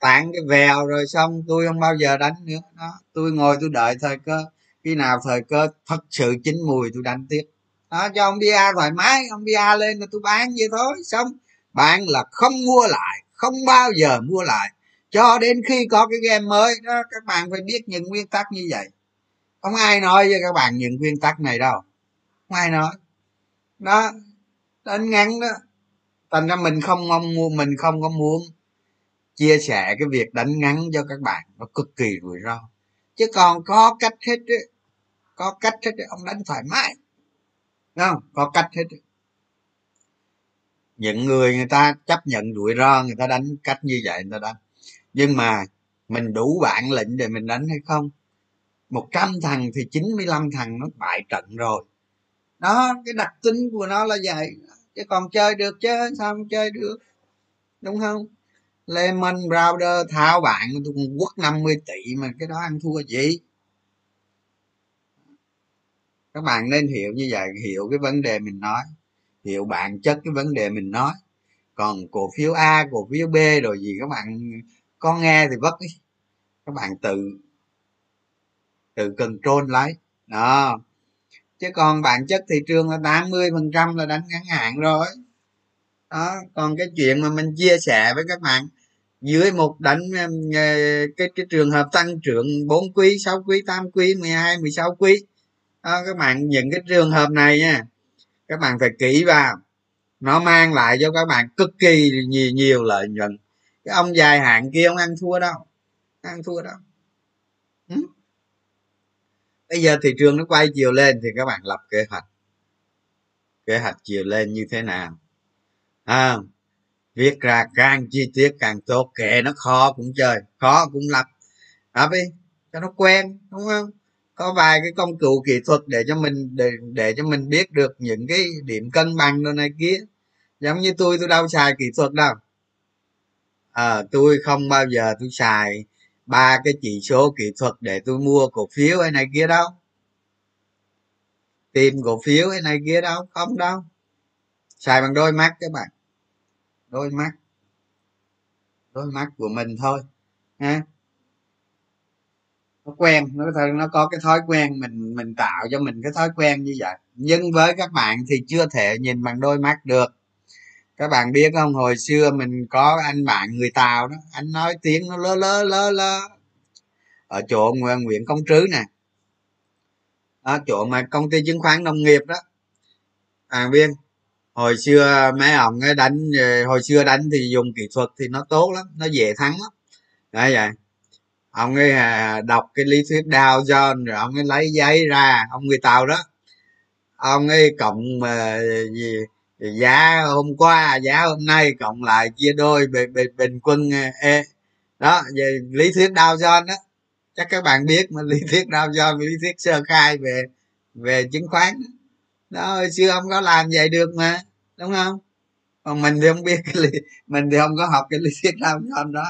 tán cái vèo rồi xong, tôi không bao giờ đánh nữa. Đó, tôi ngồi tôi đợi thời cơ khi nào thời cơ thật sự chín mùi tôi đánh tiếp. Đó cho ông bia thoải mái ông bia lên là tôi bán vậy thôi xong. Bạn là không mua lại không bao giờ mua lại. Cho đến khi có cái game mới đó các bạn phải biết những nguyên tắc như vậy. Không ai nói với các bạn những nguyên tắc này đâu. Không ai nói. Đó đánh ngắn đó. Thành ra mình không mong mua mình không có muốn chia sẻ cái việc đánh ngắn cho các bạn. Nó cực kỳ rủi ro. Chứ còn có cách hết ấy, có cách hết ông đánh thoải mái. Đúng không? Có cách hết những người người ta chấp nhận rủi ro, người ta đánh cách như vậy, người ta đánh. Nhưng mà mình đủ bản lĩnh để mình đánh hay không? Một trăm thằng thì 95 thằng nó bại trận rồi. Đó, cái đặc tính của nó là vậy. Chứ còn chơi được chứ, sao không chơi được? Đúng không? Lemon Browser thao bạn tôi còn quất 50 tỷ mà cái đó ăn thua gì? Các bạn nên hiểu như vậy, hiểu cái vấn đề mình nói, hiểu bản chất cái vấn đề mình nói. Còn cổ phiếu a, cổ phiếu b rồi gì, các bạn có nghe thì vất ý các bạn tự tự control lấy. Đó. Chứ còn bản chất thị trường là 80 phần trăm là đánh ngắn hạn rồi. Đó, còn cái chuyện mà mình chia sẻ với các bạn, dưới một đánh ờ, cái cái trường hợp tăng trưởng 4 quý 6 quý 8 quý 12 16 quý đó, các bạn những cái trường hợp này nha. Các bạn phải kỹ vào. Nó mang lại cho các bạn cực kỳ nhiều nhiều lợi nhuận. Cái ông dài hạn kia ông ăn thua đâu? Ăn thua đâu? Ừ? bây giờ thị trường nó quay chiều lên thì các bạn lập kế hoạch. Kế hoạch chiều lên như thế nào? À, viết ra càng chi tiết càng tốt kệ nó khó cũng chơi khó cũng lập. Đó đi cho nó quen đúng không? Có vài cái công cụ kỹ thuật để cho mình để để cho mình biết được những cái điểm cân bằng đồ này kia. Giống như tôi tôi đâu xài kỹ thuật đâu. À, tôi không bao giờ tôi xài ba cái chỉ số kỹ thuật để tôi mua cổ phiếu hay này kia đâu. Tìm cổ phiếu hay này kia đâu không đâu. Xài bằng đôi mắt các bạn. Đôi mắt. Đôi mắt của mình thôi ha nó quen, nó nó có cái thói quen mình mình tạo cho mình cái thói quen như vậy. Nhưng với các bạn thì chưa thể nhìn bằng đôi mắt được. Các bạn biết không, hồi xưa mình có anh bạn người tàu đó, anh nói tiếng nó lơ lơ lơ lơ ở chỗ nguyễn công trứ nè. Ở chỗ mà công ty chứng khoán nông nghiệp đó. À viên, hồi xưa mấy ông ấy đánh, hồi xưa đánh thì dùng kỹ thuật thì nó tốt lắm, nó dễ thắng lắm. Đấy vậy ông ấy à, đọc cái lý thuyết Dow Jones rồi ông ấy lấy giấy ra ông người tàu đó. Ông ấy cộng mà gì giá hôm qua giá hôm nay cộng lại chia đôi bình, bình, bình quân ê, đó về lý thuyết Dow Jones đó. Chắc các bạn biết mà lý thuyết Dow Jones lý thuyết sơ khai về về chứng khoán. Đó hồi xưa ông có làm vậy được mà đúng không? Còn mình thì không biết cái lý, mình thì không có học cái lý thuyết Dow Jones đó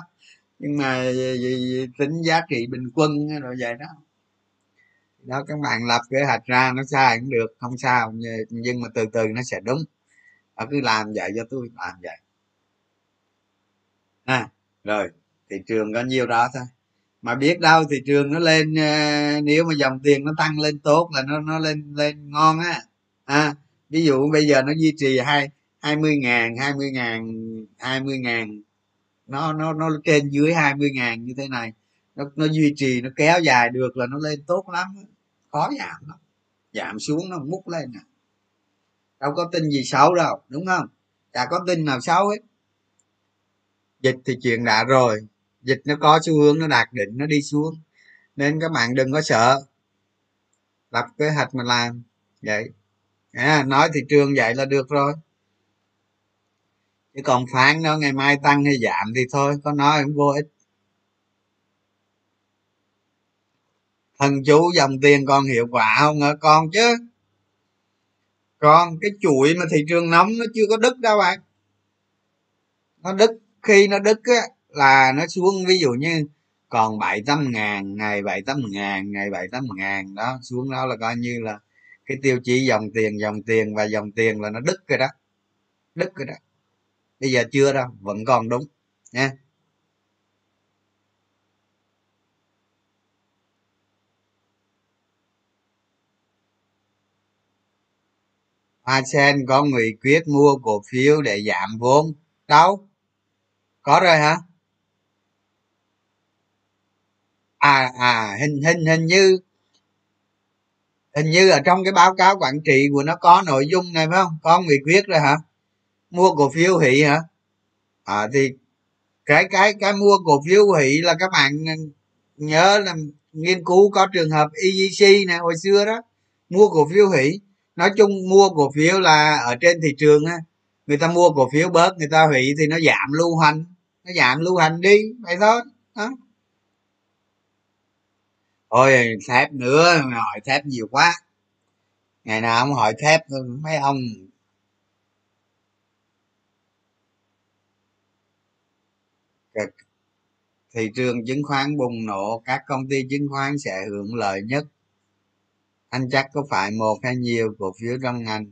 nhưng mà tính giá trị bình quân rồi vậy đó. Đó các bạn lập kế hoạch ra nó sai cũng được không sao. Nhưng mà từ từ nó sẽ đúng. Họ cứ làm vậy cho tôi làm vậy. À rồi thị trường có nhiêu đó thôi. Mà biết đâu thị trường nó lên ờ, nếu mà dòng tiền nó tăng lên tốt là nó nó lên lên ngon á. À, ví dụ bây giờ nó duy trì hai hai mươi ngàn hai mươi ngàn hai mươi ngàn nó nó nó trên dưới hai mươi ngàn như thế này. Nó nó duy trì nó kéo dài được là nó lên tốt lắm. Khó giảm lắm. Giảm xuống nó múc lên nè. Đâu có tin gì xấu đâu đúng không? Chả có tin nào xấu hết. Dịch thì chuyện đã rồi. Dịch nó có xu hướng nó đạt đỉnh nó đi xuống. Nên các bạn đừng có sợ. Lập kế hoạch mà làm. Vậy. À, nói thị trường vậy là được rồi chứ còn phán nó ngày mai tăng hay giảm thì thôi, có nói cũng vô ích. Thần chú dòng tiền còn hiệu quả không hả? Con chứ. Còn cái chuỗi mà thị trường nóng nó chưa có đứt đâu bạn. Nó đứt, khi nó đứt á, là nó xuống, ví dụ như còn bảy tám ngàn, ngày bảy tám ngàn, ngày bảy tám ngàn, đó, xuống đó là coi như là cái tiêu chí dòng tiền dòng tiền và dòng tiền là nó đứt rồi đó. Đứt rồi đó bây giờ chưa đâu, vẫn còn đúng, nha. Hoa sen có nghị quyết mua cổ phiếu để giảm vốn. Đâu? Có rồi hả? À à hình hình hình như hình như ở trong cái báo cáo quản trị của nó có nội dung này phải không? Có nghị quyết rồi hả? Mua cổ phiếu hủy hả? À thì cái cái cái mua cổ phiếu hủy là các bạn nhớ là nghiên cứu có trường hợp EGC này hồi xưa đó, mua cổ phiếu hủy. Nói chung mua cổ phiếu là ở trên thị trường á, người ta mua cổ phiếu bớt, người ta hủy thì nó giảm lưu hành, nó giảm lưu hành đi, vậy thôi, đó. Ôi, thép nữa, hỏi thép nhiều quá. Ngày nào không hỏi thép mấy ông thị trường chứng khoán bùng nổ, các công ty chứng khoán sẽ hưởng lợi nhất. Anh chắc có phải một hay nhiều cổ phiếu trong ngành?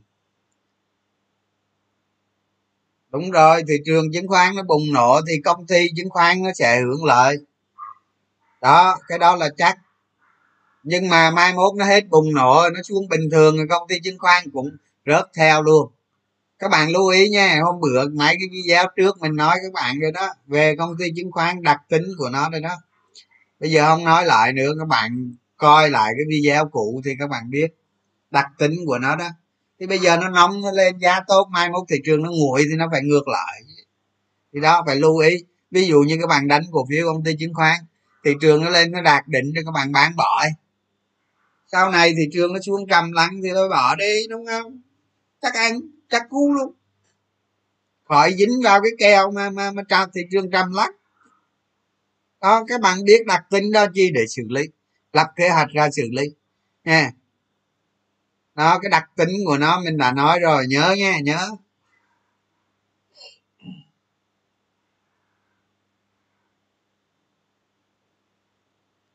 Đúng rồi, thị trường chứng khoán nó bùng nổ thì công ty chứng khoán nó sẽ hưởng lợi. Đó, cái đó là chắc. Nhưng mà mai mốt nó hết bùng nổ, nó xuống bình thường thì công ty chứng khoán cũng rớt theo luôn các bạn lưu ý nha, hôm bữa mấy cái video trước mình nói các bạn rồi đó, về công ty chứng khoán đặc tính của nó rồi đó. Bây giờ không nói lại nữa, các bạn coi lại cái video cũ thì các bạn biết đặc tính của nó đó. Thì bây giờ nó nóng, nó lên giá tốt, mai mốt thị trường nó nguội thì nó phải ngược lại. Thì đó, phải lưu ý. Ví dụ như các bạn đánh cổ phiếu công ty chứng khoán, thị trường nó lên, nó đạt đỉnh cho các bạn bán bỏ sau này thị trường nó xuống trầm lắng thì thôi bỏ đi, đúng không? Chắc anh chắc cú luôn. Khỏi dính vào cái keo mà mà mà trao thị trường trầm lắc đó, các bạn biết đặc tính đó chi để xử lý. Lập kế hoạch ra xử lý. Nha. Đó, cái đặc tính của nó mình đã nói rồi, nhớ nha, nhớ.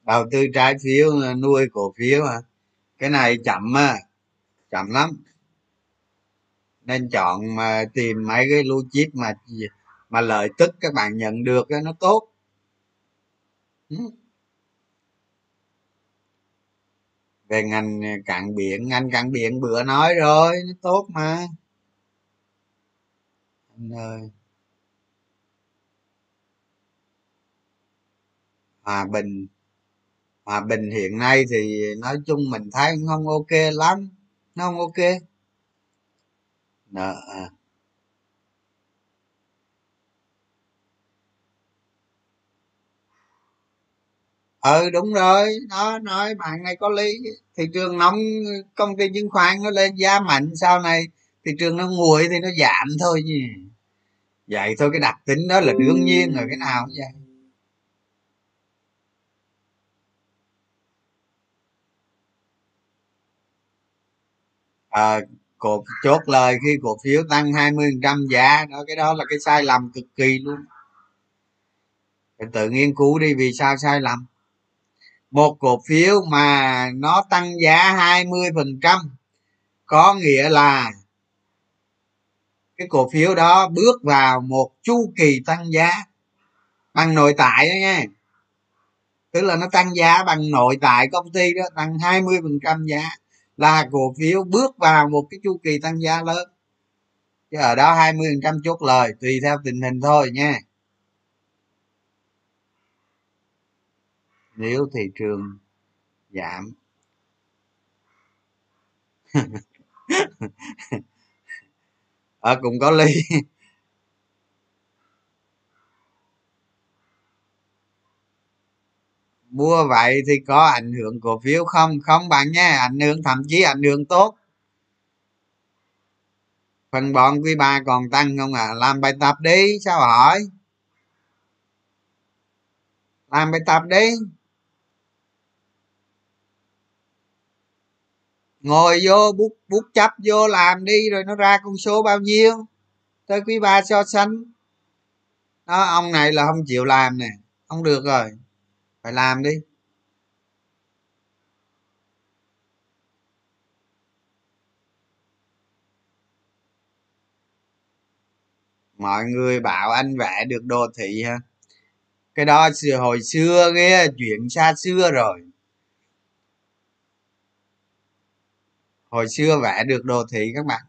Đầu tư trái phiếu, nuôi cổ phiếu hả? Cái này chậm à chậm lắm nên chọn mà tìm mấy cái lưu chip mà mà lợi tức các bạn nhận được nó tốt. Ừ. Về ngành cạn biển, ngành cạn biển bữa nói rồi, nó tốt mà. Anh ơi. Hòa bình hòa bình hiện nay thì nói chung mình thấy không ok lắm, nó không ok nợ à. ừ đúng rồi. Đó nói bạn này có lý. Thị trường nóng công ty chứng khoán nó lên giá mạnh sau này thị trường nó nguội thì nó giảm thôi nhỉ. Vậy thôi cái đặc tính đó là đương nhiên rồi cái nào cũng vậy. À, cổ chốt lời khi cổ phiếu tăng 20% giá đó cái đó là cái sai lầm cực kỳ luôn. Phải tự nghiên cứu đi vì sao sai lầm. Một cổ phiếu mà nó tăng giá 20%, có nghĩa là cái cổ phiếu đó bước vào một chu kỳ tăng giá bằng nội tại đó nha. Tức là nó tăng giá bằng nội tại công ty đó tăng 20% giá là cổ phiếu bước vào một cái chu kỳ tăng giá lớn. Chứ ở đó 20 phần trăm chốt lời tùy theo tình hình thôi nha. Nếu thị trường giảm. Ở à, cũng có ly mua vậy thì có ảnh hưởng cổ phiếu không? Không bạn nhé, ảnh hưởng thậm chí ảnh hưởng tốt. Phần bọn quý ba còn tăng không à làm bài tập đi, sao hỏi? Làm bài tập đi. Ngồi vô, bút bút chấp vô làm đi, rồi nó ra con số bao nhiêu? Tới quý ba so sánh. Đó, ông này là không chịu làm nè, không được rồi phải làm đi. Mọi người bảo anh vẽ được đồ thị ha cái đó hồi xưa nghe chuyện xa xưa rồi. Hồi xưa vẽ được đồ thị các bạn.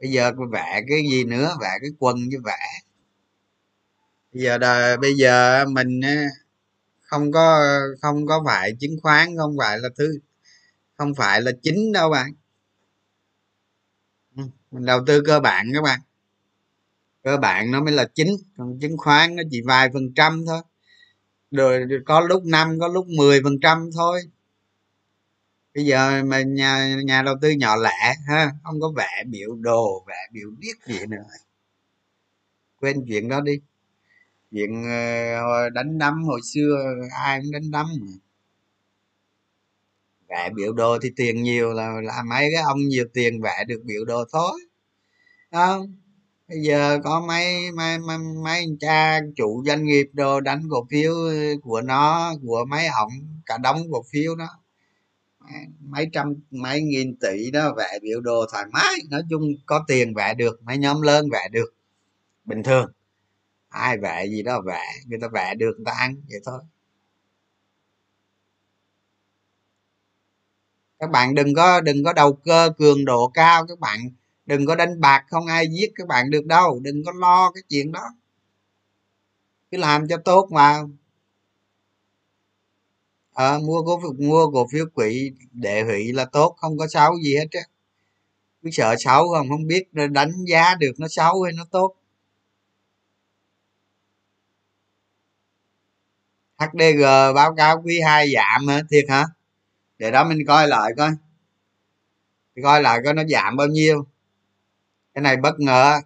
Bây giờ vẽ cái gì nữa, vẽ cái quần chứ vẽ. Bây giờ đời, bây giờ mình không có không có phải chứng khoán, không phải là thứ, không phải là chính đâu bạn. Ừ, mình đầu tư cơ bản các bạn. Cơ bản nó mới là chính, còn chứng khoán nó chỉ vài phần trăm thôi. Rồi có lúc năm, có lúc 10 phần trăm thôi. Bây giờ mà nhà nhà đầu tư nhỏ lẻ ha, không có vẽ biểu đồ, vẽ biểu biết gì nữa. Quên chuyện đó đi chuyện ờ, đánh đấm hồi xưa ai cũng đánh đấm vẽ biểu đồ thì tiền nhiều là là mấy cái ông nhiều tiền vẽ được biểu đồ thôi không? Bây giờ có mấy mấy mấy, mấy cha chủ doanh nghiệp đồ đánh cổ phiếu ờ, của nó của mấy ổng cả đống cổ phiếu đó. Mấy trăm mấy nghìn tỷ đó vẽ biểu đồ thoải mái. Nói chung có tiền vẽ được mấy nhóm lớn vẽ được. Bình thường ai vẽ gì đó vẽ người ta vẽ được người ta ăn vậy thôi. Các bạn đừng có đừng có đầu cơ cường độ cao các bạn đừng có đánh bạc không ai giết các bạn được đâu đừng có lo cái chuyện đó. Cứ làm cho tốt mà. À, mua cổ phiếu mua cổ phiếu quỹ để hủy là tốt không có xấu gì hết á cứ sợ xấu không không biết đánh giá được nó xấu hay nó tốt. HDG báo cáo quý 2 giảm hả? Thiệt hả? Để đó mình coi lại coi. Coi lại coi nó giảm bao nhiêu. Cái này bất ngờ.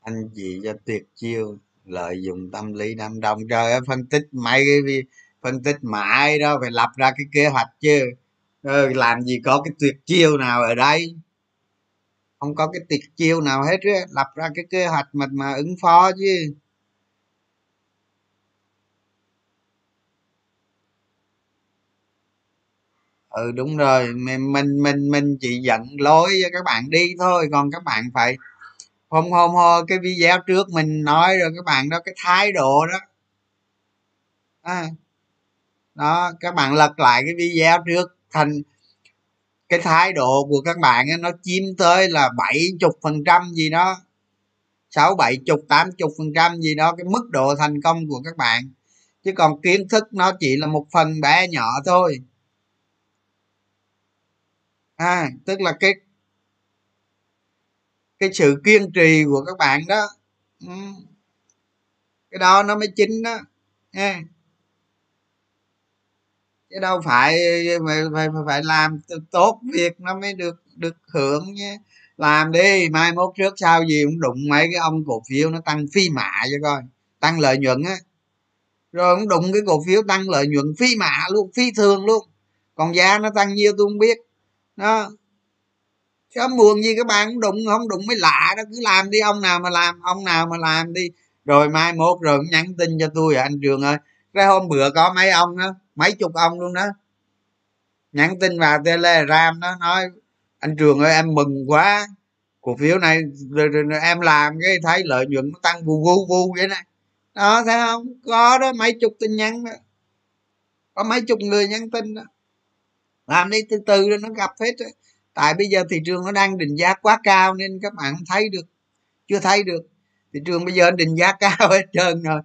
Anh chị cho tuyệt chiêu lợi dụng tâm lý đám đông. Trời ơi phân tích mấy cái phân tích mãi đó phải lập ra cái kế hoạch chứ. Ừ, làm gì có cái tuyệt chiêu nào ở đây. Không có cái tuyệt chiêu nào hết á lập ra cái kế hoạch mà mà ứng phó chứ. Ừ đúng rồi mình mình mình mình chỉ dẫn lối cho các bạn đi thôi còn các bạn phải hôm hôm hôm cái video trước mình nói rồi các bạn đó cái thái độ đó. À, đó các bạn lật lại cái video trước. Thành cái thái độ của các bạn ấy, nó chiếm tới là bảy chục phần trăm gì đó. Sáu bảy chục tám chục phần trăm gì đó cái mức độ thành công của các bạn. Chứ còn kiến thức nó chỉ là một phần bé nhỏ thôi. À, tức là cái cái sự kiên trì của các bạn đó. Ừ. Cái đó nó mới chính đó. Nha chứ đâu phải phải phải, phải làm tốt việc nó mới được được hưởng nhé. Làm đi mai mốt trước sau gì cũng đụng mấy cái ông cổ phiếu nó tăng phi mạ cho coi tăng lợi nhuận á. Rồi cũng đụng cái cổ phiếu tăng lợi nhuận phi mạ luôn phi thường luôn. Còn giá nó tăng nhiêu tôi không biết. Đó sớm buồn gì các bạn không đụng không đụng mới lạ đó cứ làm đi ông nào mà làm ông nào mà làm đi. Rồi mai mốt rồi cũng nhắn tin cho tôi à, anh trường ơi cái hôm bữa có mấy ông đó mấy chục ông luôn đó nhắn tin vào telegram đó nói anh trường ơi em mừng quá cổ phiếu này rồi, rồi, rồi em làm cái thấy lợi nhuận nó tăng vu vu vu vậy này. Đó thấy không? Có đó mấy chục tin nhắn đó. Có mấy chục người nhắn tin đó. Làm đi từ từ rồi nó gặp hết rồi tại bây giờ thị trường nó đang định giá quá cao nên các bạn không thấy được chưa thấy được. Thị trường bây giờ định giá cao hết trơn rồi.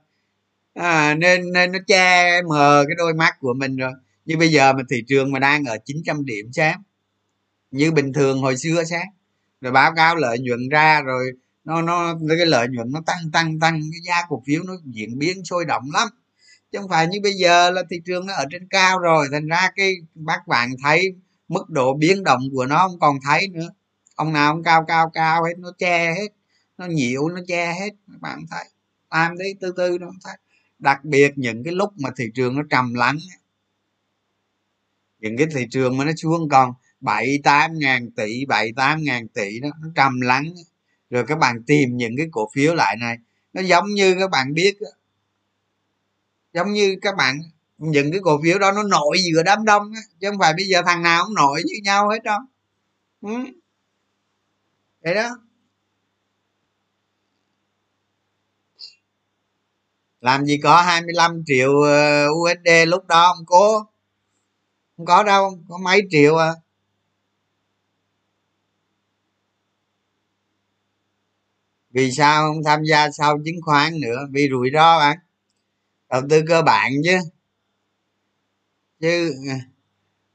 À, nên nên nó che mờ cái đôi mắt của mình rồi. Như bây giờ mà thị trường mà đang ở 900 điểm sáng như bình thường hồi xưa sáng rồi báo cáo lợi nhuận ra rồi nó nó cái lợi nhuận nó tăng tăng tăng cái giá cổ phiếu nó diễn biến sôi động lắm. Chứ không phải như bây giờ là thị trường nó ở trên cao rồi thành ra cái bác bạn thấy mức độ biến động của nó không còn thấy nữa. Ông nào cũng cao cao cao hết, nó che hết, nó nhiễu, nó che hết. Các bạn thấy. Làm đi từ từ nó thấy. Đặc biệt những cái lúc mà thị trường nó trầm lắng những cái thị trường mà nó xuống còn bảy, tám ngàn tỷ, bảy, tám ngàn tỷ đó, nó trầm lắng rồi các bạn tìm những cái cổ phiếu lại này, nó giống như các bạn biết giống như các bạn những cái cổ phiếu đó nó nổi giữa đám đông chứ không phải bây giờ thằng nào cũng nổi như nhau hết đâu. Ừ. vậy đó. Làm gì có 25 triệu ờ, USD lúc đó không có. Không có đâu có mấy triệu à. Vì sao không tham gia sau chứng khoán nữa? Vì rủi ro bạn đầu tư cơ bản chứ chứ,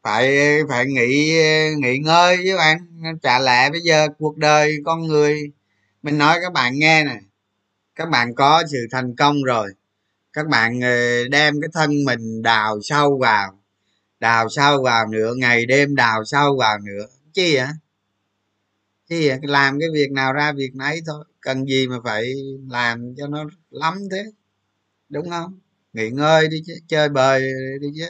phải phải nghỉ nghỉ ngơi với bạn. Trả lẽ bây giờ cuộc đời con người, mình nói các bạn nghe nè, các bạn có sự thành công rồi, các bạn ờ, đem cái thân mình đào sâu vào, đào sâu vào nữa ngày đêm, đào sâu vào nữa chi hả chi hả làm cái việc nào ra việc nấy thôi, cần gì mà phải làm cho nó lắm thế, đúng không? Nghỉ ngơi đi chứ, chơi bời đi chứ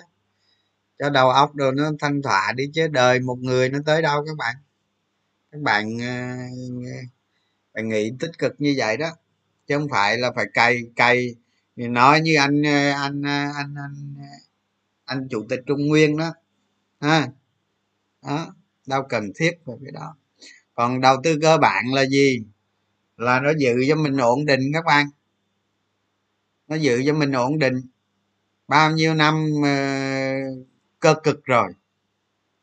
cho đầu óc rồi nó thanh thỏa đi chứ đời một người nó tới đâu các bạn? Các bạn ờ, bạn phải nghĩ tích cực như vậy đó. Chứ không phải là phải cày cày nói như anh ờ, ờ, anh anh anh anh chủ tịch trung nguyên đó. Ha? Đó đâu cần thiết về cái đó. Còn đầu tư cơ bản là gì? Là nó giữ cho mình ổn định các bạn. Nó giữ cho mình ổn định. Bao nhiêu năm uh, cơ cực rồi.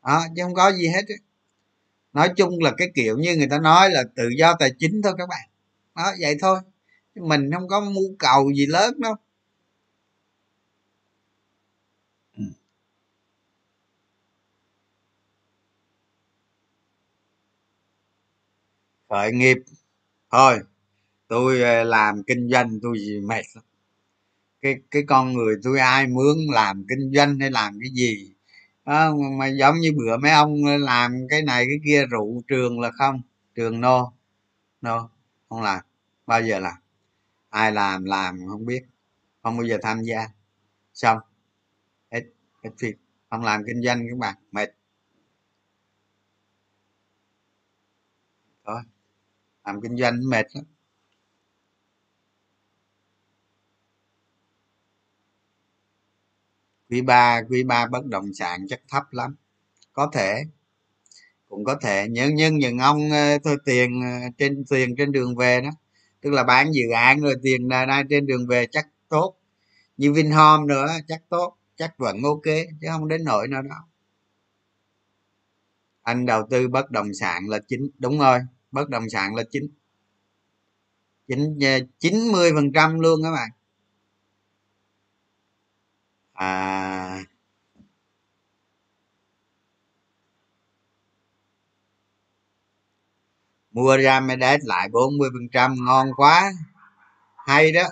Đó chứ không có gì hết nói chung là cái kiểu như người ta nói là tự do tài chính thôi các bạn. Đó vậy thôi. Mình không có mưu cầu gì lớn đâu. Ừ. khởi nghiệp. Thôi tôi ờ, làm kinh doanh tôi gì mệt lắm. Cái cái con người tôi ai mướn làm kinh doanh hay làm cái gì à, mà giống như bữa mấy ông ờ, làm cái này cái kia rượu trường là không trường no no không làm bao giờ làm? Ai làm làm không biết không bao giờ tham gia. Xong hết hết việc không làm kinh doanh các bạn mệt. Thôi làm kinh doanh mệt lắm. Quý ba quý ba bất động sản chắc thấp lắm. Có thể, cũng có thể. Nhưng nhưng những ông ờ, thôi tiền ờ, trên tiền trên đường về đó. Tức là bán dự án rồi tiền đang trên đường về chắc tốt. Như vinhome nữa, chắc tốt, chắc vẫn ok, chứ không đến nỗi nào đâu anh đầu tư bất động sản là chính đúng rồi, bất động sản là chính chín ờ, chín mươi phần trăm luôn các bạn à mua ra mới để lại 40 phần trăm, ngon quá. Hay đó.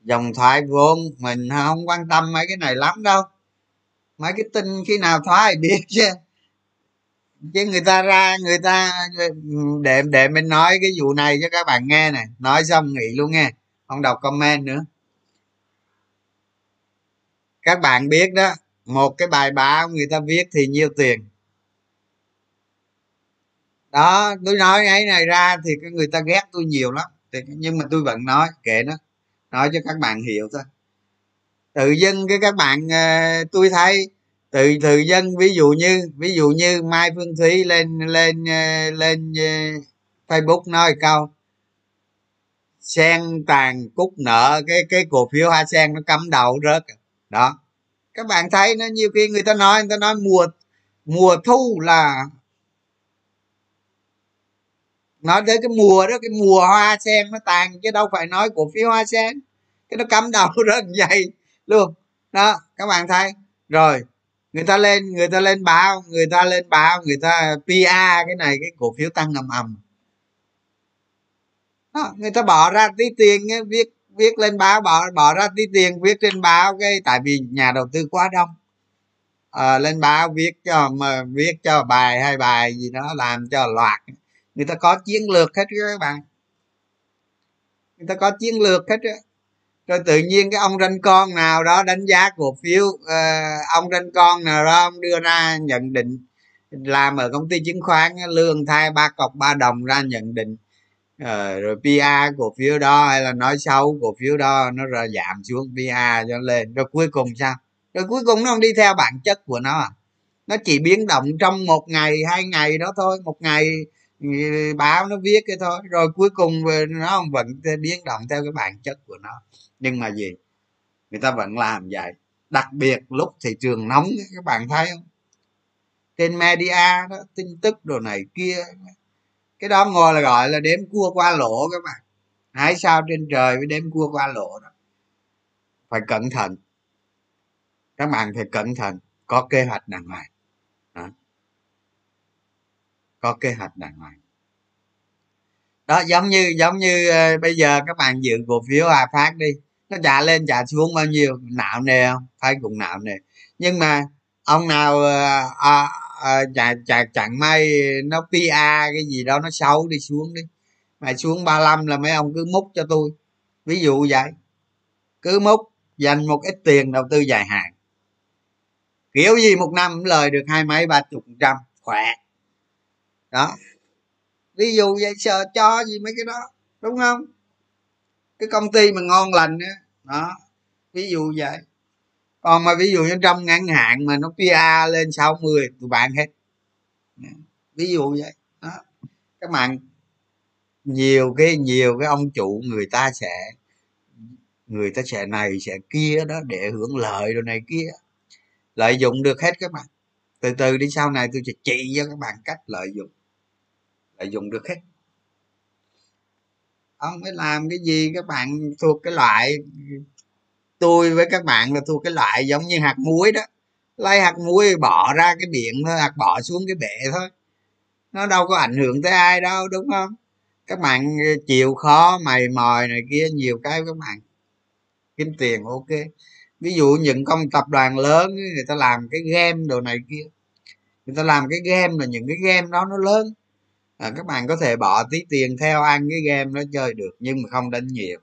Dòng thoái vốn, mình không quan tâm mấy cái này lắm đâu. Mấy cái tin khi nào thoái biết chứ chứ người ta ra, người ta, để để mình nói cái vụ này cho các bạn nghe này. Nói xong nghỉ luôn nghe. Không đọc comment nữa. Các bạn biết đó, một cái bài báo người ta viết thì nhiêu tiền. Đó, tôi nói ấy này ra thì cái người ta ghét tôi nhiều lắm. Nhưng mà tôi vẫn nói, kệ nó. Nói cho các bạn hiểu thôi. Tự dưng cái các bạn ờ, tôi thấy từ từ dân, ví dụ như, ví dụ như mai phương thúy lên lên ờ, lên ờ, facebook nói câu, sen tàn cúc nợ, cái cái cổ phiếu hoa sen nó cắm đầu rớt. Đó. Các bạn thấy nó nhiều khi người ta nói, người ta nói mùa mùa thu là nói tới cái mùa đó, cái mùa hoa sen nó tàn, chứ đâu phải nói cổ phiếu hoa sen, cái nó cắm đầu rớt vậy luôn. Đó, các bạn thấy. Rồi người ta lên người ta lên báo người ta lên báo người ta pa cái này cái cổ phiếu tăng ầm ầm. Đó, người ta bỏ ra tí tiền viết viết lên báo bỏ bỏ ra tí tiền viết trên báo cái tại vì nhà đầu tư quá đông. À, lên báo viết cho mà viết cho bài hay bài gì đó làm cho loạt. Người ta có chiến lược hết các bạn. Người ta có chiến lược hết á rồi tự nhiên cái ông ranh con nào đó đánh giá cổ phiếu uh, ông ranh con nào đó ông đưa ra nhận định. Làm ở công ty chứng khoán lương thay ba cọc ba đồng ra nhận định. Uh, rồi PR cổ phiếu đó hay là nói xấu cổ phiếu đó nó rồi giảm xuống PR cho lên. Rồi cuối cùng sao? Rồi cuối cùng nó không đi theo bản chất của nó à? Nó chỉ biến động trong một ngày hai ngày đó thôi. Một ngày ừ, báo nó viết cái thôi. Rồi cuối cùng ừ, nó không vẫn biến động theo cái bản chất của nó nhưng mà gì? Người ta vẫn làm vậy. Đặc biệt lúc thị trường nóng các bạn thấy không? Trên media đó tin tức đồ này kia. Cái đó ngồi là gọi là đếm cua qua lỗ các bạn. Hái sao trên trời với đếm cua qua lỗ đó? Phải cẩn thận. Các bạn phải cẩn thận. Có kế hoạch đàng hoàng. Đó. có kế hoạch đàng hoàng. Đó giống như giống như uh, bây giờ các bạn dự cổ phiếu hòa phát đi nó trả lên trả xuống bao nhiêu nạo nề không? Thấy cũng nạo nề. Nhưng mà ông nào à, à, à, chả, chả, chẳng may nó pa cái gì đó nó xấu đi xuống đi. Mà xuống 35 là mấy ông cứ múc cho tôi. Ví dụ vậy. Cứ múc dành một ít tiền đầu tư dài hạn. Kiểu gì một năm lời được hai mấy ba chục trăm khỏe. Đó. Ví dụ vậy sợ cho gì mấy cái đó đúng không? Cái công ty mà ngon lành á đó, ví dụ vậy. Còn mà ví dụ như trong ngắn hạn mà nó pa lên 60 tụi bạn hết. Ví dụ vậy. Đó, các bạn, nhiều cái nhiều cái ông chủ người ta sẽ, người ta sẽ này, sẽ kia đó để hưởng lợi đồ này kia. Lợi dụng được hết các bạn. Từ từ đi, sau này tôi sẽ chỉ cho các bạn cách lợi dụng. Lợi dụng được hết ông phải làm cái gì? Các bạn thuộc cái loại tôi với các bạn là thuộc cái loại giống như hạt muối đó. Lấy hạt muối bỏ ra cái biển thôi, hạt bỏ xuống cái bể thôi. Nó đâu có ảnh hưởng tới ai đâu, đúng không? Các bạn ờ, chịu khó, mày mòi này kia, nhiều cái các bạn kiếm tiền, ok. Ví dụ những công tập đoàn lớn, người ta làm cái game đồ này kia. Người ta làm cái game là những cái game đó nó lớn à, các bạn có thể bỏ tí tiền theo ăn cái game nó chơi được nhưng mà không đánh nhiều.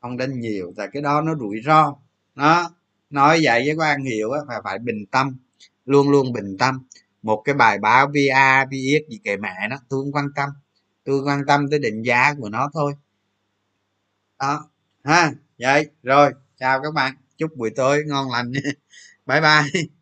Không đánh nhiều tại cái đó nó rủi ro. Nó nói vậy với các bạn hiểu á phải phải bình tâm luôn luôn bình tâm. Một cái bài báo va vx gì kệ mẹ nó tôi không quan tâm. Tôi quan tâm tới định giá của nó thôi. Đó ha vậy rồi chào các bạn. Chúc buổi tối ngon lành. Bye bye.